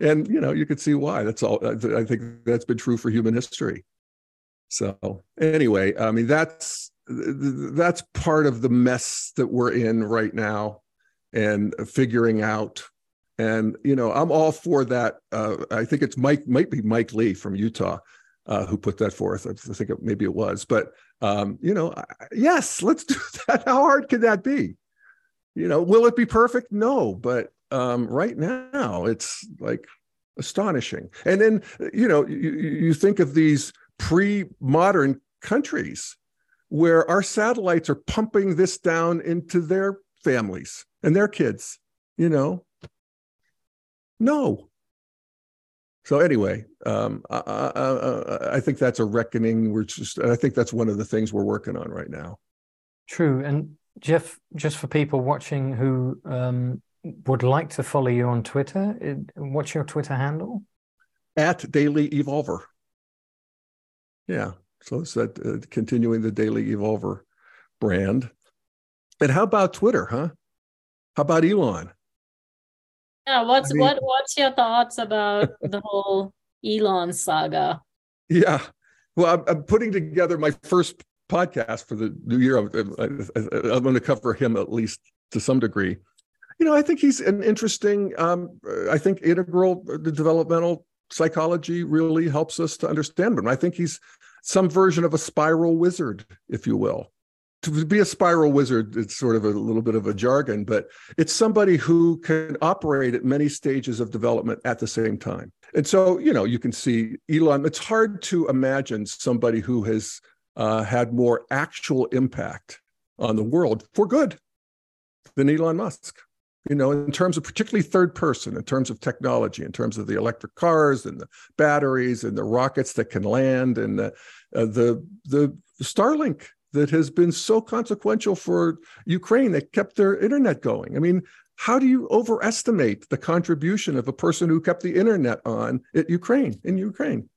S2: And you know you could see why. That's all i think that's been true for human history. So anyway i mean that's that's part of the mess that we're in right now and figuring out. And you know i'm all for that. Uh, i think it's mike might be mike lee from utah uh, who put that forth. I think it, maybe it was, but um, you know, yes, let's do that. How hard could that be? You know, will it be perfect? No, but um, right now it's like astonishing. And then you know, you, you think of these pre-modern countries where our satellites are pumping this down into their families and their kids. You know, no, so anyway, um, I, I, I, think that's a reckoning. We're just, I think that's one of the things we're working on right now.
S3: True. And Jeff, just for people watching who um, would like to follow you on Twitter, what's your Twitter handle?
S2: At Daily Evolver. Yeah. So it's that uh, continuing the Daily Evolver brand. And how about Twitter, huh? How about Elon?
S1: Yeah, what's I mean, what what's your thoughts about the whole Elon saga?
S2: Yeah, well, I'm, I'm, putting together my first podcast for the new year. I'm, I'm going to cover him at least to some degree, you know, I think he's an interesting. Um, I think integral the developmental psychology really helps us to understand him. I think he's some version of a spiral wizard, if you will. To be a spiral wizard, it's sort of a little bit of a jargon, but it's somebody who can operate at many stages of development at the same time. And so, you know, you can see Elon. It's hard to imagine somebody who has uh, had more actual impact on the world for good than Elon Musk. You know, in terms of particularly third person, in terms of technology, in terms of the electric cars and the batteries and the rockets that can land and the uh, the, the Starlink that has been so consequential for Ukraine that kept their internet going. I mean, how do you overestimate the contribution of a person who kept the internet on at Ukraine in Ukraine,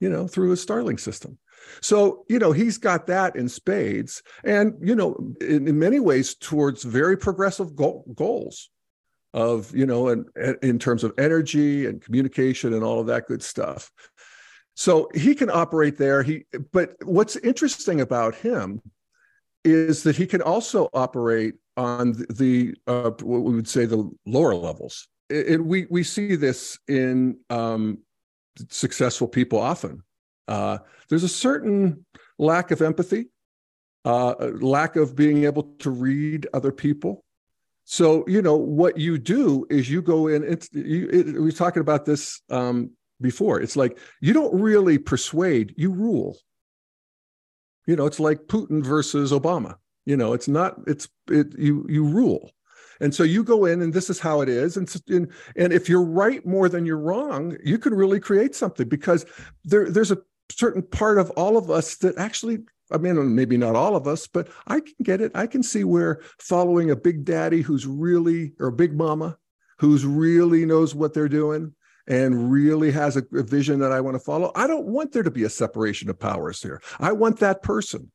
S2: you know, through a Starlink system? So, you know, he's got that in spades and, you know, in, in many ways towards very progressive goal, goals of, you know, and in terms of energy and communication and all of that good stuff. So he can operate there. He, but what's interesting about him is that he can also operate on the, uh, what we would say the lower levels. And we we see this in um, successful people often uh, there's a certain lack of empathy, uh, lack of being able to read other people. So, you know, what you do is you go in, it's, you, it, we were talking about this um, before. It's like you don't really persuade, you rule. You know, it's like Putin versus Obama. You know, it's not, it's, it, you, you rule. And so you go in, and this is how it is. And, and, and if you're right more than you're wrong, you can really create something because there, there's a certain part of all of us that actually I mean, maybe not all of us, but I can get it. I can see where following a big daddy who's really, or big mama who's really knows what they're doing and really has a, vision that I want to follow. I don't want there to be a separation of powers here. I want that person.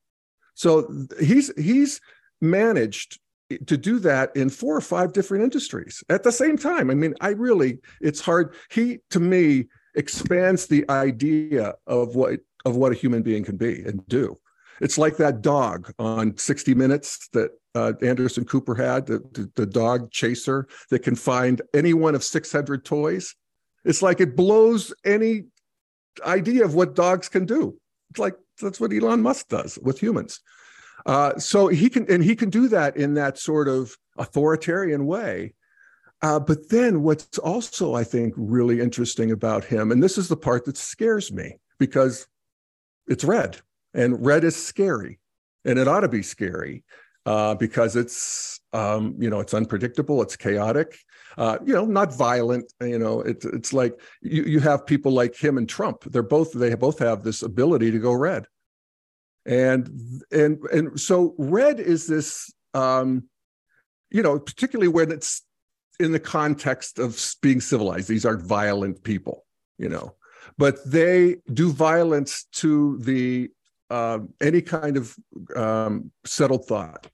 S2: So he's he's managed to do that in four or five different industries at the same time. I mean, I really, it's hard. He, to me, expands the idea of what of what a human being can be and do. It's like that dog on 60 Minutes that uh, Anderson Cooper had, the, the, the dog chaser that can find any one of 600 toys. It's like it blows any idea of what dogs can do. It's like that's what Elon Musk does with humans. Uh, so he can, and he can do that in that sort of authoritarian way uh, but then what's also, I think, really interesting about him, and this is the part that scares me because it's red and red is scary and it ought to be scary uh, because it's, um, you know, it's unpredictable, it's chaotic, uh, you know, not violent. You know, it, it's like you, you have people like him and Trump. They're both, they both have this ability to go red. And, and, and so red is this, um, you know, particularly when it's in the context of being civilized. These aren't violent people, you know, but they do violence to the uh, any kind of um, settled thought.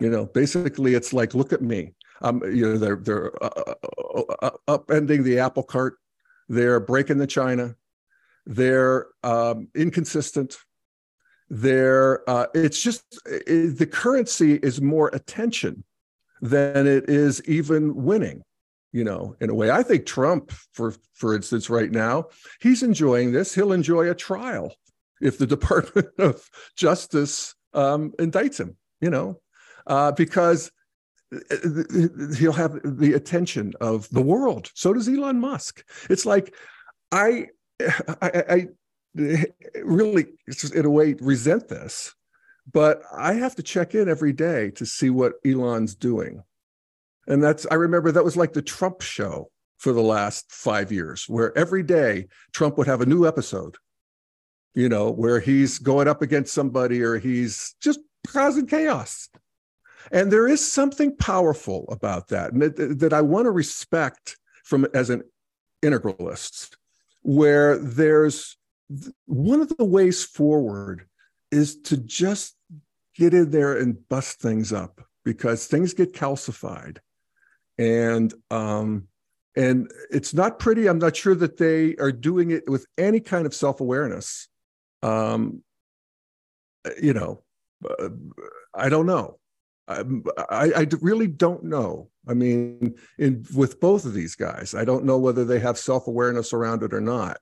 S2: You know, basically, it's like, look at me. Um, you know, they're they're uh, uh, uh upending the apple cart. They're breaking the china. They're um, inconsistent. They're uh, it's just it, the currency is more attention than it is even winning you know in a way i think trump for for instance right now he's enjoying this he'll enjoy a trial if the department of justice um, indicts him you know uh, because uh, Uh, he'll have the attention of the world so does elon musk it's like i i, I really in a way resent this but I have to check in every day to see what Elon's doing. And that's, I remember that was like the Trump show for the last five years, where every day Trump would have a new episode, you know, where he's going up against somebody or he's just causing chaos. And there is something powerful about that, that, that I want to respect from as an integralist, where there's one of the ways forward is to just get in there and bust things up because things get calcified. And um and it's not pretty. I'm not sure that they are doing it with any kind of self-awareness. Um you know uh, i don't know I, I, really don't know. I mean, in with both of these guys, I don't know whether they have self awareness around it or not.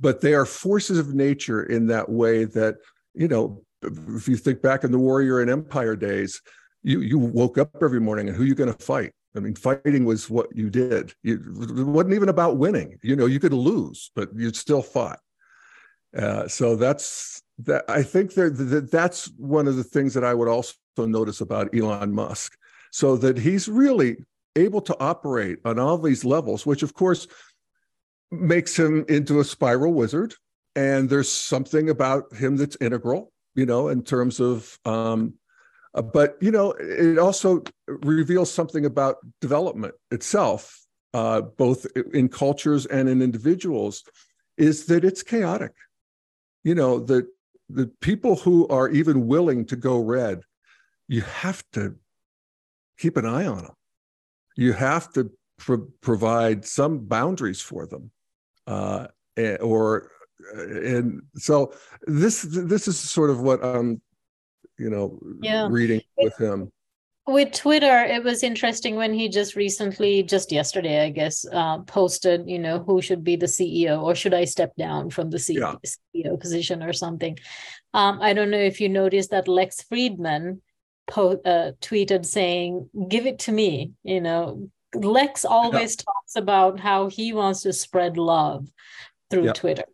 S2: But they are forces of nature in that way that you know. If you think back in the warrior and empire days, you you woke up every morning and who you going to fight? I mean, fighting was what you did. It wasn't even about winning. You know, you could lose, but you still fought. Uh, so that's that. I think that that's one of the things that I would also notice about Elon Musk. So that he's really able to operate on all these levels, which of course makes him into a spiral wizard. And there's something about him that's integral, you know, in terms of um, uh, but you know, it also reveals something about development itself, uh, both in cultures and in individuals, is that it's chaotic. You know, that the people who are even willing to go red, you have to keep an eye on them. You have to pro- provide some boundaries for them, uh, or and so this this is sort of what I'm you know, yeah. reading with him.
S1: With Twitter, it was interesting when he just recently, just yesterday, I guess, uh, posted, you know, who should be the CEO or should I step down from the CEO, yeah. position or something. Um, I don't know if you noticed that Lex Fridman po- uh, tweeted saying, "Give it to me." You know, Lex always yeah. talks about how he wants to spread love through yeah. Twitter.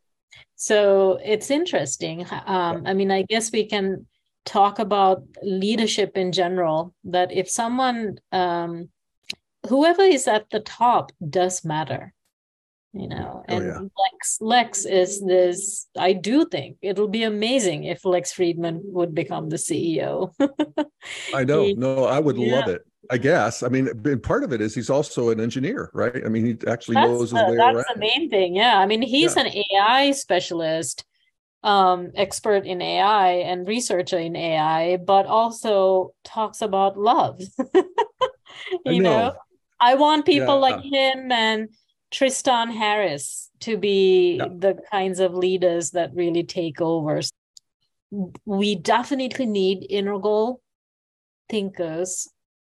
S1: So it's interesting. Um, I mean, I guess we can talk about leadership in general that if someone um, whoever is at the top does matter you know oh, and oh, yeah. lex lex is this i do think it'll be amazing if lex fridman would become the ceo
S2: i know he, no i would yeah. love it i guess i mean part of it is he's also an engineer right i mean he actually
S1: that's
S2: knows
S1: the, his way around. that's around. the main thing yeah i mean he's yeah. an ai specialist um, expert in AI and researcher in AI, but also talks about love. you know. know. I want people like him and Tristan Harris to be yeah. the kinds of leaders that really take over. We definitely need integral thinkers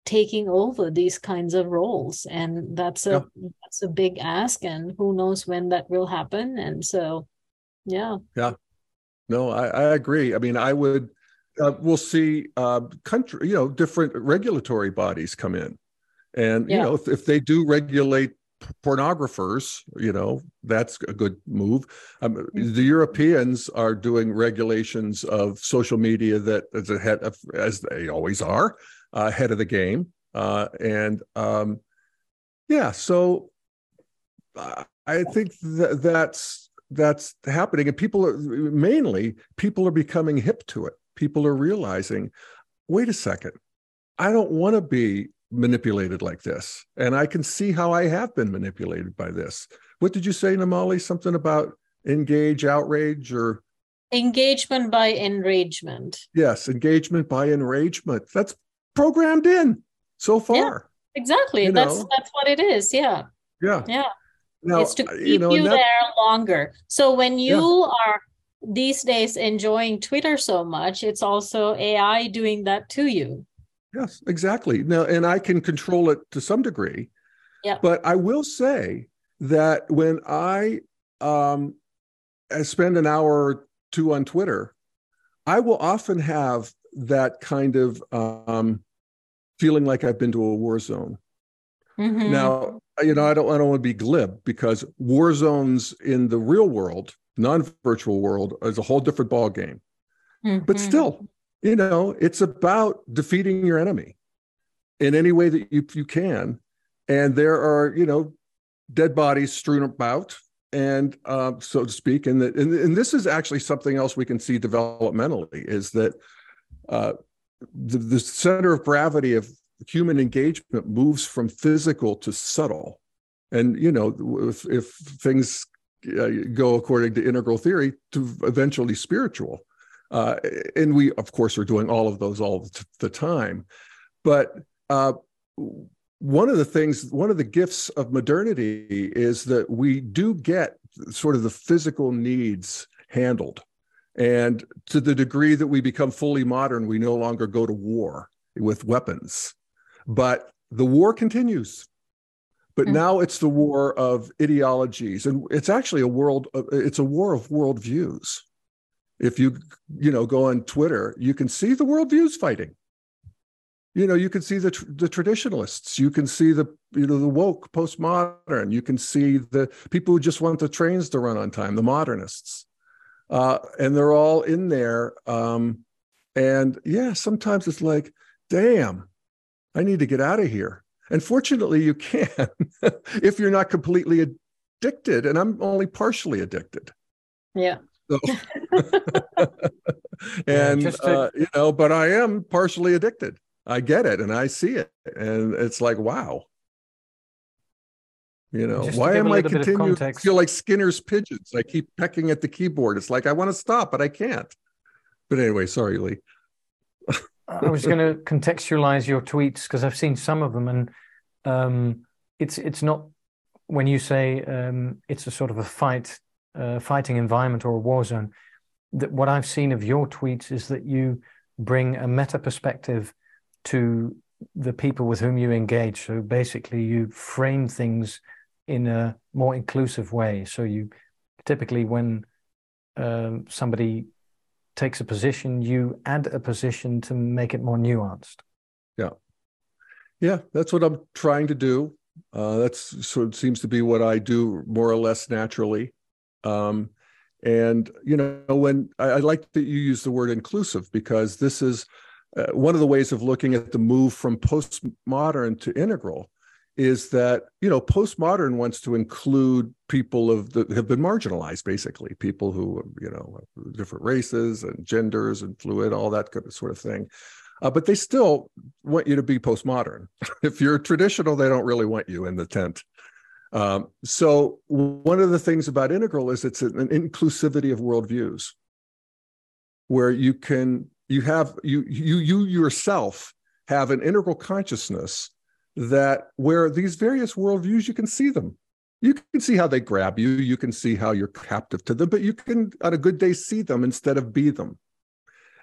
S1: taking over these kinds of roles and that's a yeah. that's a big ask and who knows when that will happen and so yeah
S2: yeah no, I, I agree. I mean, I would. Uh, we'll see uh, country, you know, different regulatory bodies come in, and yeah. you know, if, if they do regulate pornographers, you know, that's a good move. Um, mm-hmm. the Europeans are doing regulations of social media that is ahead of, as they always are, uh, ahead of the game. Uh, and um, yeah, so I think that that's that's happening and people are mainly people are becoming hip to it people are realizing wait a second i don't want to be manipulated like this. And i can see how i have been manipulated by this. What did you say nomali? Something about engage outrage or?
S1: Engagement by enragement.
S2: Yes engagement by enragement. That's programmed in so far.
S1: yeah, exactly. You that's know? that's what it is. Yeah.
S2: Yeah.
S1: Yeah. Now, is to keep you, know, you that, there longer. So when you yeah. are these days enjoying Twitter so much, it's also AI doing that to you.
S2: Yes, exactly. Now, and I can control it to some degree.
S1: Yeah.
S2: But I will say that when I um, I spend an hour or two on Twitter, I will often have that kind of um, feeling like I've been to a war zone. Mm-hmm. Now, you know, I don't, I don't want to be glib because war zones in the real world, non-virtual world, is a whole different ball game. Mm-hmm. But still, you know, it's about defeating your enemy in any way that you you can. And there are, you know, dead bodies strewn about, and uh, so to speak. And, the, and and this is actually something else we can see developmentally is that uh, the, the center of gravity of human engagement moves from physical to subtle. And, you know, if, if things uh, go according to integral theory, to eventually spiritual. Uh, and we, of course, are doing all of those all the time. But uh, one of the things, one of the gifts of modernity is that we do get sort of the physical needs handled. And to the degree that we become fully modern, we no longer go to war with weapons. But the war continues. But mm-hmm. now it's the war of ideologies, and it's actually a world. It's a war of worldviews. If you you know go on Twitter, you can see the worldviews fighting. You know you can see the the traditionalists. You can see the you know the woke postmodern. You can see the people who just want the trains to run on time the modernists. Uh, and they're all in there um, and yeah sometimes it's like damn i need to get out of here. And fortunately you can if you're not completely addicted and i'm only partially addicted.
S1: Yeah so,
S2: and yeah, to... uh, you know but i am partially addicted I get it and I see it. And it's like, wow. You know, Just why am I continuing to feel like Skinner's pigeons? I keep pecking at the keyboard. It's like I want to stop, but I can't. But anyway, sorry, Lee.
S3: I was going to contextualize your tweets because I've seen some of them, and um, it's it's not when you say um, it's a sort of a fight, uh, fighting environment or a war zone. That what I've seen of your tweets is that you bring a meta perspective to the people with whom you engage. So basically, you frame things in a more inclusive way. So you typically, when um, somebody takes a position, you add a position to make it more nuanced.
S2: Yeah, yeah, that's what I'm trying to do. Uh, that's sort of seems to be what I do more or less naturally. Um, and you know, when I, I like that you use the word inclusive because this is uh, one of the ways of looking at the move from postmodern to integral is that you know postmodern wants to include people of that have been marginalized basically. People who you know different races and genders and fluid all that kind of sort of thing. Uh, but they still want you to be postmodern. If you're traditional they don't really want you in the tent um, so one of the things about integral is it's an inclusivity of worldviews where you can you have you you you yourself have an integral consciousness that where these various worldviews you can see them. You can see how they grab you. You can see how you're captive to them but you can on a good day see them instead of be them.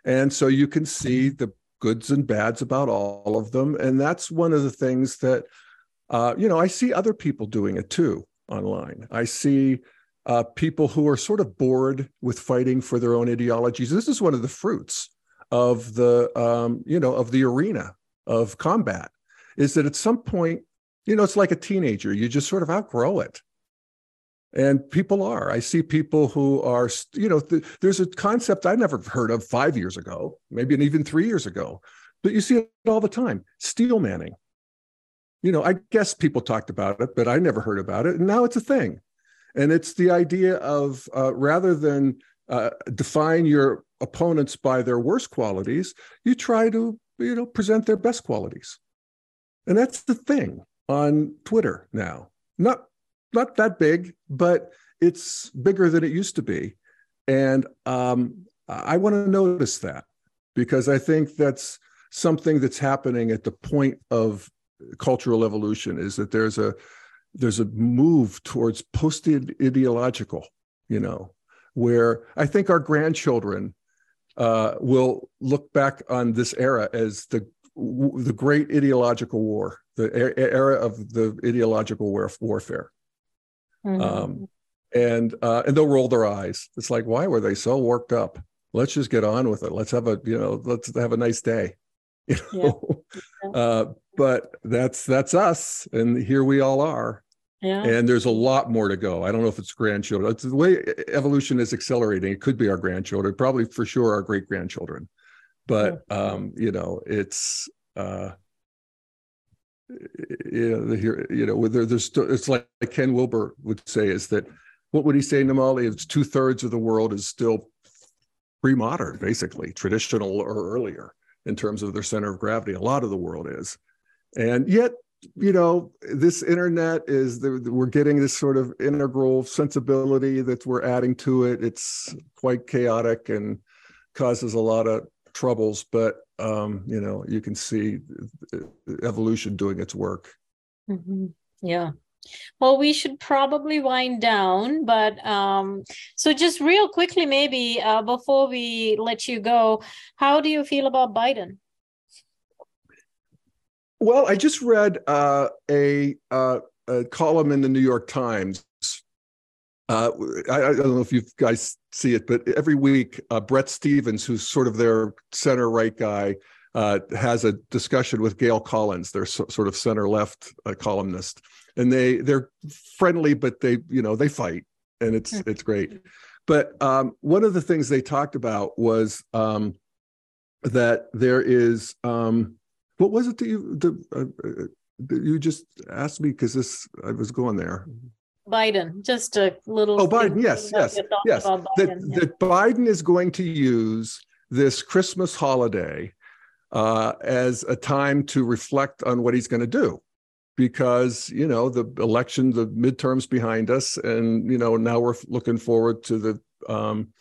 S2: And so you can see the goods and bads about all of them. And that's one of the things that uh, you know i see other people doing it too online. I see uh, people who are sort of bored with fighting for their own ideologies. This is one of the fruits of the um, you know of the arena of combat is that at some point you know it's like a teenager. You just sort of outgrow it. And people are. I see people who are you know th- there's a concept i never heard of five years ago maybe even three years ago but you see it all the time. Steel manning you know i guess people talked about it but i never heard about it and now it's a thing. And it's the idea of uh, rather than uh, define your opponents by their worst qualities, you try to you know present their best qualities, and that's the thing on Twitter now. Not not that big, but it's bigger than it used to be, and um, I want to notice that because I think that's something that's happening at the point of cultural evolution is that there's a there's a move towards post ideological you know where i think our grandchildren uh, will look back on this era as the the great ideological war, the era of the ideological war, warfare. Mm-hmm. Um, and uh, and they'll roll their eyes. It's like, why were they so worked up? Let's just get on with it. Let's have a you know, let's have a nice day. You know, yeah. uh, but that's that's us, and here we all are. Yeah. And there's a lot more to go. I don't know if it's grandchildren. It's the way evolution is accelerating. It could be our grandchildren, probably for sure our great grandchildren. But um, you know, it's uh, you know, here, you know, there, there's it's like Ken Wilber would say is that what would he say, Nomali? It's two thirds of the world is still pre-modern, basically traditional or earlier in terms of their center of gravity. A lot of the world is, and yet you know this internet is the, we're getting this sort of integral sensibility that we're adding to it it's quite chaotic and causes a lot of troubles but um, you know you can see evolution doing its work
S1: mm-hmm. yeah well we should probably wind down but um, so just real quickly maybe uh, before we let you go how do you feel about biden
S2: Well, I just read uh, a, uh, a column in the New York Times. Uh, I, I, don't know if you guys see it, but every week, uh, Bret Stephens, who's sort of their center right guy, uh, has a discussion with Gail Collins, their so, sort of center left uh, columnist, and they they're friendly, but they you know they fight, and it's hmm. it's great. But um, one of the things they talked about was um, that there is um, what was it that you the, uh, uh you just asked me because this I was going there.
S1: Biden, just a little.
S2: Oh, Biden, yes, yes, yes. Biden, that, yeah. that Biden is going to use this Christmas holiday uh, as a time to reflect on what he's going to do. Because you know the election the midterms behind us and you know now we're looking forward to the um,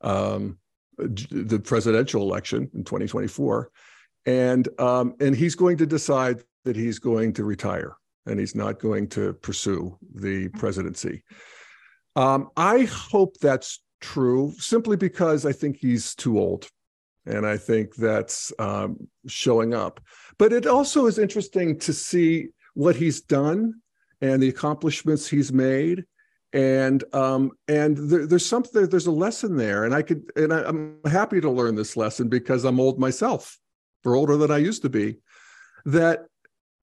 S2: um, the presidential election in 2024 and um, and he's going to decide that he's going to retire and he's not going to pursue the presidency. Um, i hope that's true simply because i think he's too old and I think that's um, showing up. But it also is interesting to see what he's done and the accomplishments he's made. And um, and there, there's something there's a lesson there, and I could and I, I'm happy to learn this lesson because I'm old myself, or older than I used to be. That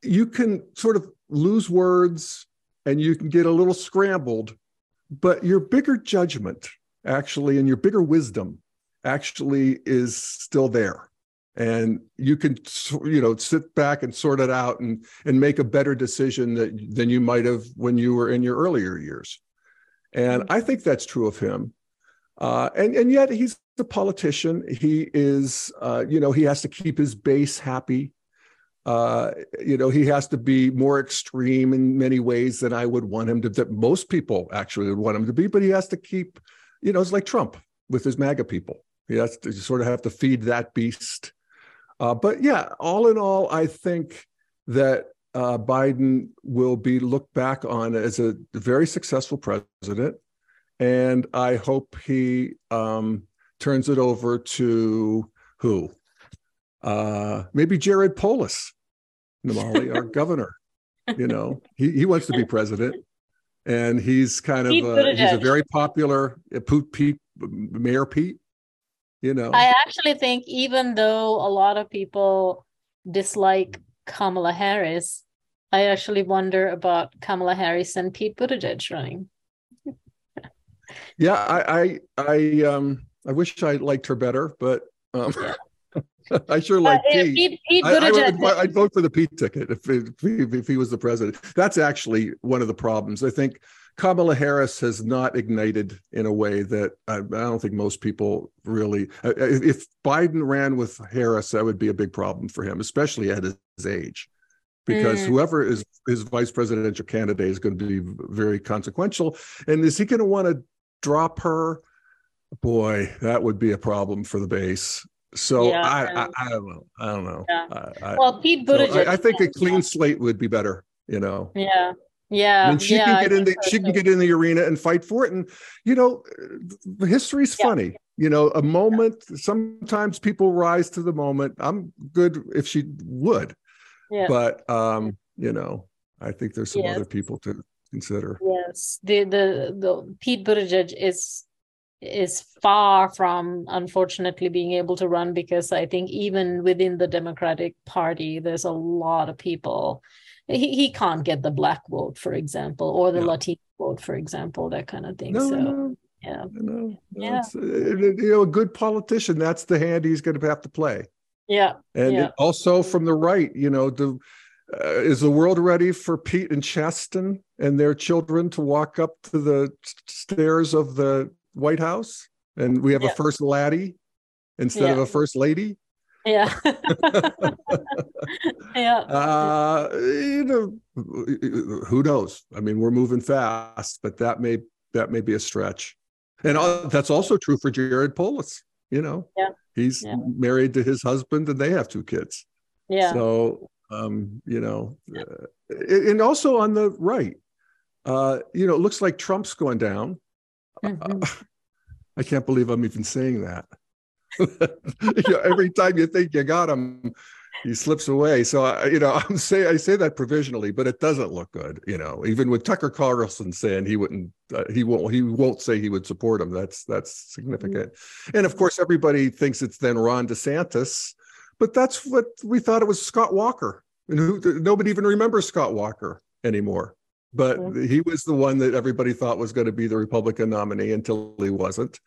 S2: you can sort of lose words and you can get a little scrambled, but your bigger judgment actually and your bigger wisdom actually is still there. And you can you know sit back and sort it out and and make a better decision that, than you might have when you were in your earlier years. And i think that's true of him. Uh, and and yet he's a politician. He is uh, you know he has to keep his base happy. Uh, you know he has to be more extreme in many ways than i would want him to that most people actually would want him to be but he has to keep you know it's like trump with his maga people has to sort of have to feed that beast. Uh, but yeah, all in all, I think that uh, Biden will be looked back on as a very successful president. And I hope he um, turns it over to who? Uh, maybe Jared Polis, Nomali, our governor. You know, he, he wants to be president. And he's kind of a, he's a very popular uh, Pete, Mayor Pete you know
S1: i actually think even though a lot of people dislike kamala harris i actually wonder about kamala harris and pete buttigieg running
S2: yeah i i i um i wish i liked her better but um I sure like uh, Pete. Pete, Pete I, I would, I'd vote for the Pete ticket if, if, if he was the president. That's actually one of the problems. I think Kamala Harris has not ignited in a way that I, I don't think most people really. If Biden ran with Harris, that would be a big problem for him, especially at his age, because mm. whoever is his vice presidential candidate is going to be very consequential. And is he going to want to drop her? Boy, that would be a problem for the base. So yeah, I, I, I, don't know. I don't know.
S1: Yeah. I, well, Pete Buttigieg. So
S2: I, think a clean slate would be better. You know.
S1: Yeah. Yeah,
S2: and she
S1: yeah,
S2: can get in the so she can get in the arena and fight for it. And you know, the history's yeah. funny. You know, a moment. Sometimes people rise to the moment. I'm good if she would, yeah. but um, you know, I think there's some yes. other people to consider.
S1: Yes, the the the Pete Buttigieg is is far from unfortunately being able to run because I think even within the Democratic Party, there's a lot of people he, he can't get the black vote, for example, or the Latino vote, for example, that kind of thing. No, so no, yeah, no,
S2: yeah. Uh, you know, a good politician. That's the hand he's going to have to play.
S1: Yeah,
S2: and
S1: yeah.
S2: also from the right, you know, the uh, is the world ready for Pete and Chasten and their children to walk up to the stairs of the White House? And we have yeah. a first laddie instead yeah. of a first lady.
S1: Yeah. yeah.
S2: Uh, you know, who knows? I mean, we're moving fast, but that may that may be a stretch. And that's also true for Jared Polis. You know,
S1: yeah.
S2: he's yeah. married to his husband, and they have two kids.
S1: Yeah.
S2: So, um, you know, yeah. uh, and also on the right, uh, you know, it looks like Trump's going down. Mm-hmm. I can't believe I'm even saying that. you know, every time you think you got him, he slips away. So I, you know, I'm say I say that provisionally, but it doesn't look good. You know, even with Tucker Carlson saying he wouldn't, uh, he won't, he won't say he would support him. That's that's significant. Mm-hmm. And of course, everybody thinks it's then Ron DeSantis, but that's what we thought it was Scott Walker, and who nobody even remembers Scott Walker anymore. But mm-hmm. he was the one that everybody thought was going to be the Republican nominee until he wasn't.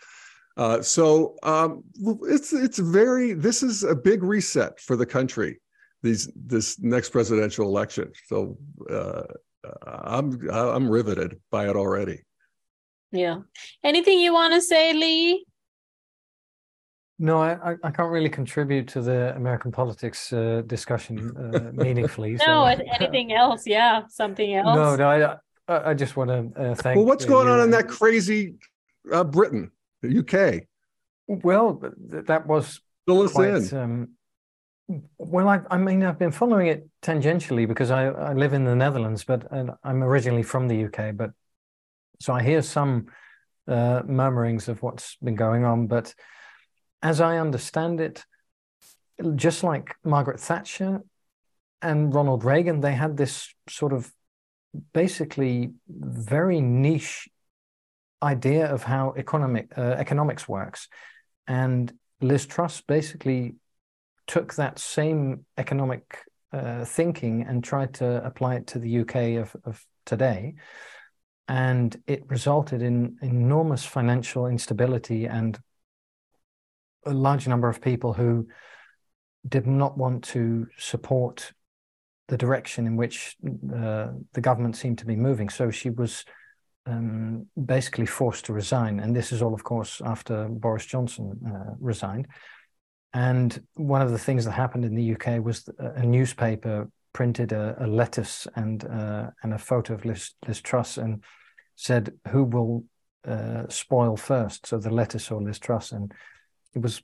S2: Uh, so um, it's it's very this is a big reset for the country these this next presidential election. So uh, I'm I'm riveted by it already.
S1: Yeah. Anything you want to say, Lee?
S3: No, I, I can't really contribute to the American politics uh, discussion uh, meaningfully.
S1: no, so. anything else? Yeah, something else.
S3: No, no, I, I just want to uh, thank.
S2: Well, what's going on in that crazy uh, Britain? The UK?
S3: Well, that was Fill quite. Um, well, I, I, mean, I've been following it tangentially because I, I live in the Netherlands, but I'm originally from the UK. But so I hear some uh, murmurings of what's been going on. But as I understand it, just like Margaret Thatcher and Ronald Reagan, they had this sort of basically very niche idea of how economic uh, economics works, and Liz Truss basically took that same economic uh, thinking and tried to apply it to the UK of, of today, and it resulted in enormous financial instability and a large number of people who did not want to support the direction in which uh, the government seemed to be moving. So she was um, basically forced to resign. And this is all, of course, after Boris Johnson uh, resigned. And one of the things that happened in the UK was a newspaper printed a, a lettuce and uh, and a photo of Liz, Liz Truss and said, "Who will uh, spoil first? So the lettuce or Liz Truss, and it was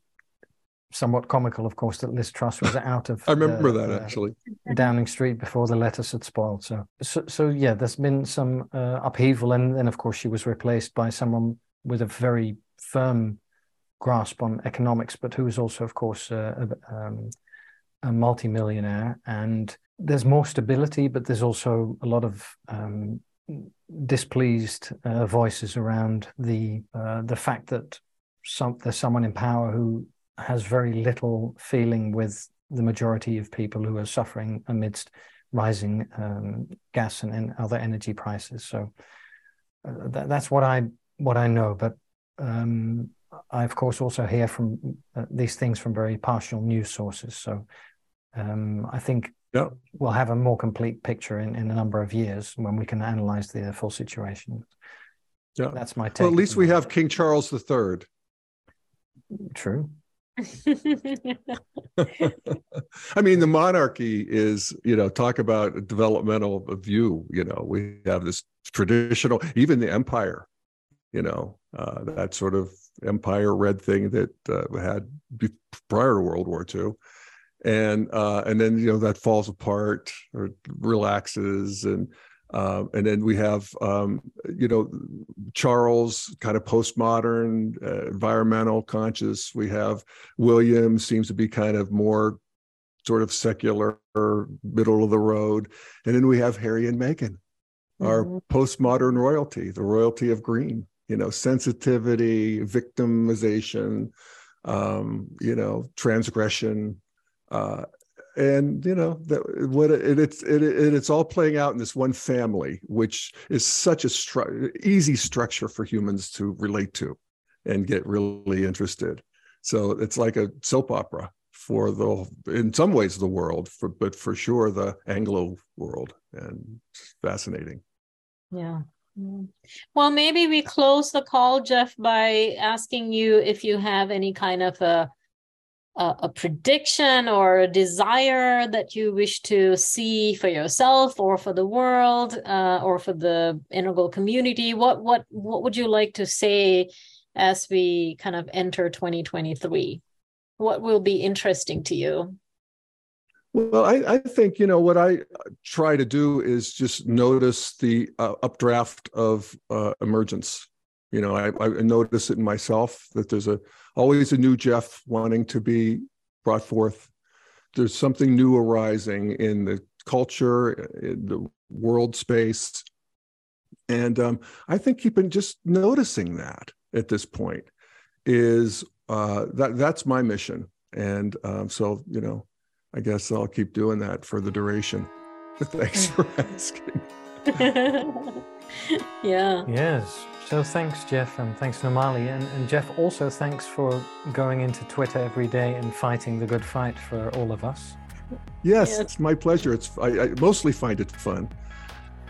S3: somewhat comical, of course, that Liz Truss was out of.
S2: I remember the, that actually.
S3: Downing Street before the lettuce had spoiled. So, so, so yeah, there's been some uh, upheaval, and then of course she was replaced by someone with a very firm grasp on economics, but who is also, of course, uh, a, um, a multimillionaire. And there's more stability, but there's also a lot of um, displeased uh, voices around the uh, the fact that some, there's someone in power who has very little feeling with the majority of people who are suffering amidst rising um, gas and, and, other energy prices. So uh, th- that's what I what I know. But um, I, of course, also hear from uh, these things from very partial news sources. So um, I think yeah. we'll have a more complete picture in, in a number of years when we can analyze the full situation. Yeah, that's my take.
S2: Well, at least we have King Charles III.
S3: True.
S2: I mean, the monarchy is, you know, talk about a developmental view. You know, we have this traditional, even the empire, you know, uh, that sort of empire red thing that uh, had prior to World War II. And uh, and then you know that falls apart or relaxes and uh, and then we have, um, you know, Charles, kind of postmodern, uh, environmental conscious. We have William, seems to be kind of more sort of secular, middle of the road. And then we have Harry and Meghan, mm-hmm. our postmodern royalty, the royalty of green, you know, sensitivity, victimization, um, you know, transgression. Uh, and you know that what it, it's it, it, it's all playing out in this one family which is such a stru- easy structure for humans to relate to and get really interested. So it's like a soap opera for the in some ways the world for but for sure the anglo world and fascinating.
S1: Yeah. Well maybe we close the call jeff by asking you if you have any kind of a a, a prediction or a desire that you wish to see for yourself or for the world uh, or for the integral community? What what what would you like to say as we kind of enter 2023 what will be interesting to you?
S2: Well, I, I, think you know what I try to do is just notice the uh, updraft of uh, emergence. You know, I, I, notice it in myself that there's a always a new Jeff wanting to be brought forth. there's something new arising in the culture, in the world space. And um, I think keeping just noticing that at this point is uh, that that's my mission. And um, so, you know, I guess I'll keep doing that for the duration. Thanks for asking.
S1: yeah.
S3: Yes. So thanks, Jeff, and thanks, Nomali. And, and Jeff, also thanks for going into Twitter every day and fighting the good fight for all of us.
S2: Yes, yeah. it's my pleasure. It's I, I, mostly find it fun.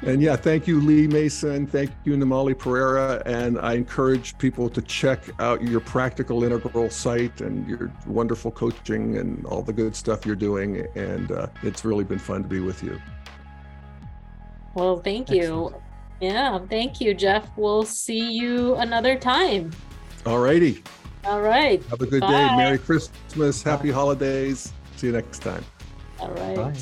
S2: And yeah, thank you, Lee Mason. Thank you, Nomali Perera. And I encourage people to check out your practical integral site and your wonderful coaching and all the good stuff you're doing. And uh, it's really been fun to be with you.
S1: Well, thank you. Yeah, thank you, Jeff. We'll see you another time.
S2: All righty.
S1: All right.
S2: Have a good Bye. day. Merry Christmas. Happy Bye. holidays. See you next time.
S1: All right. Bye.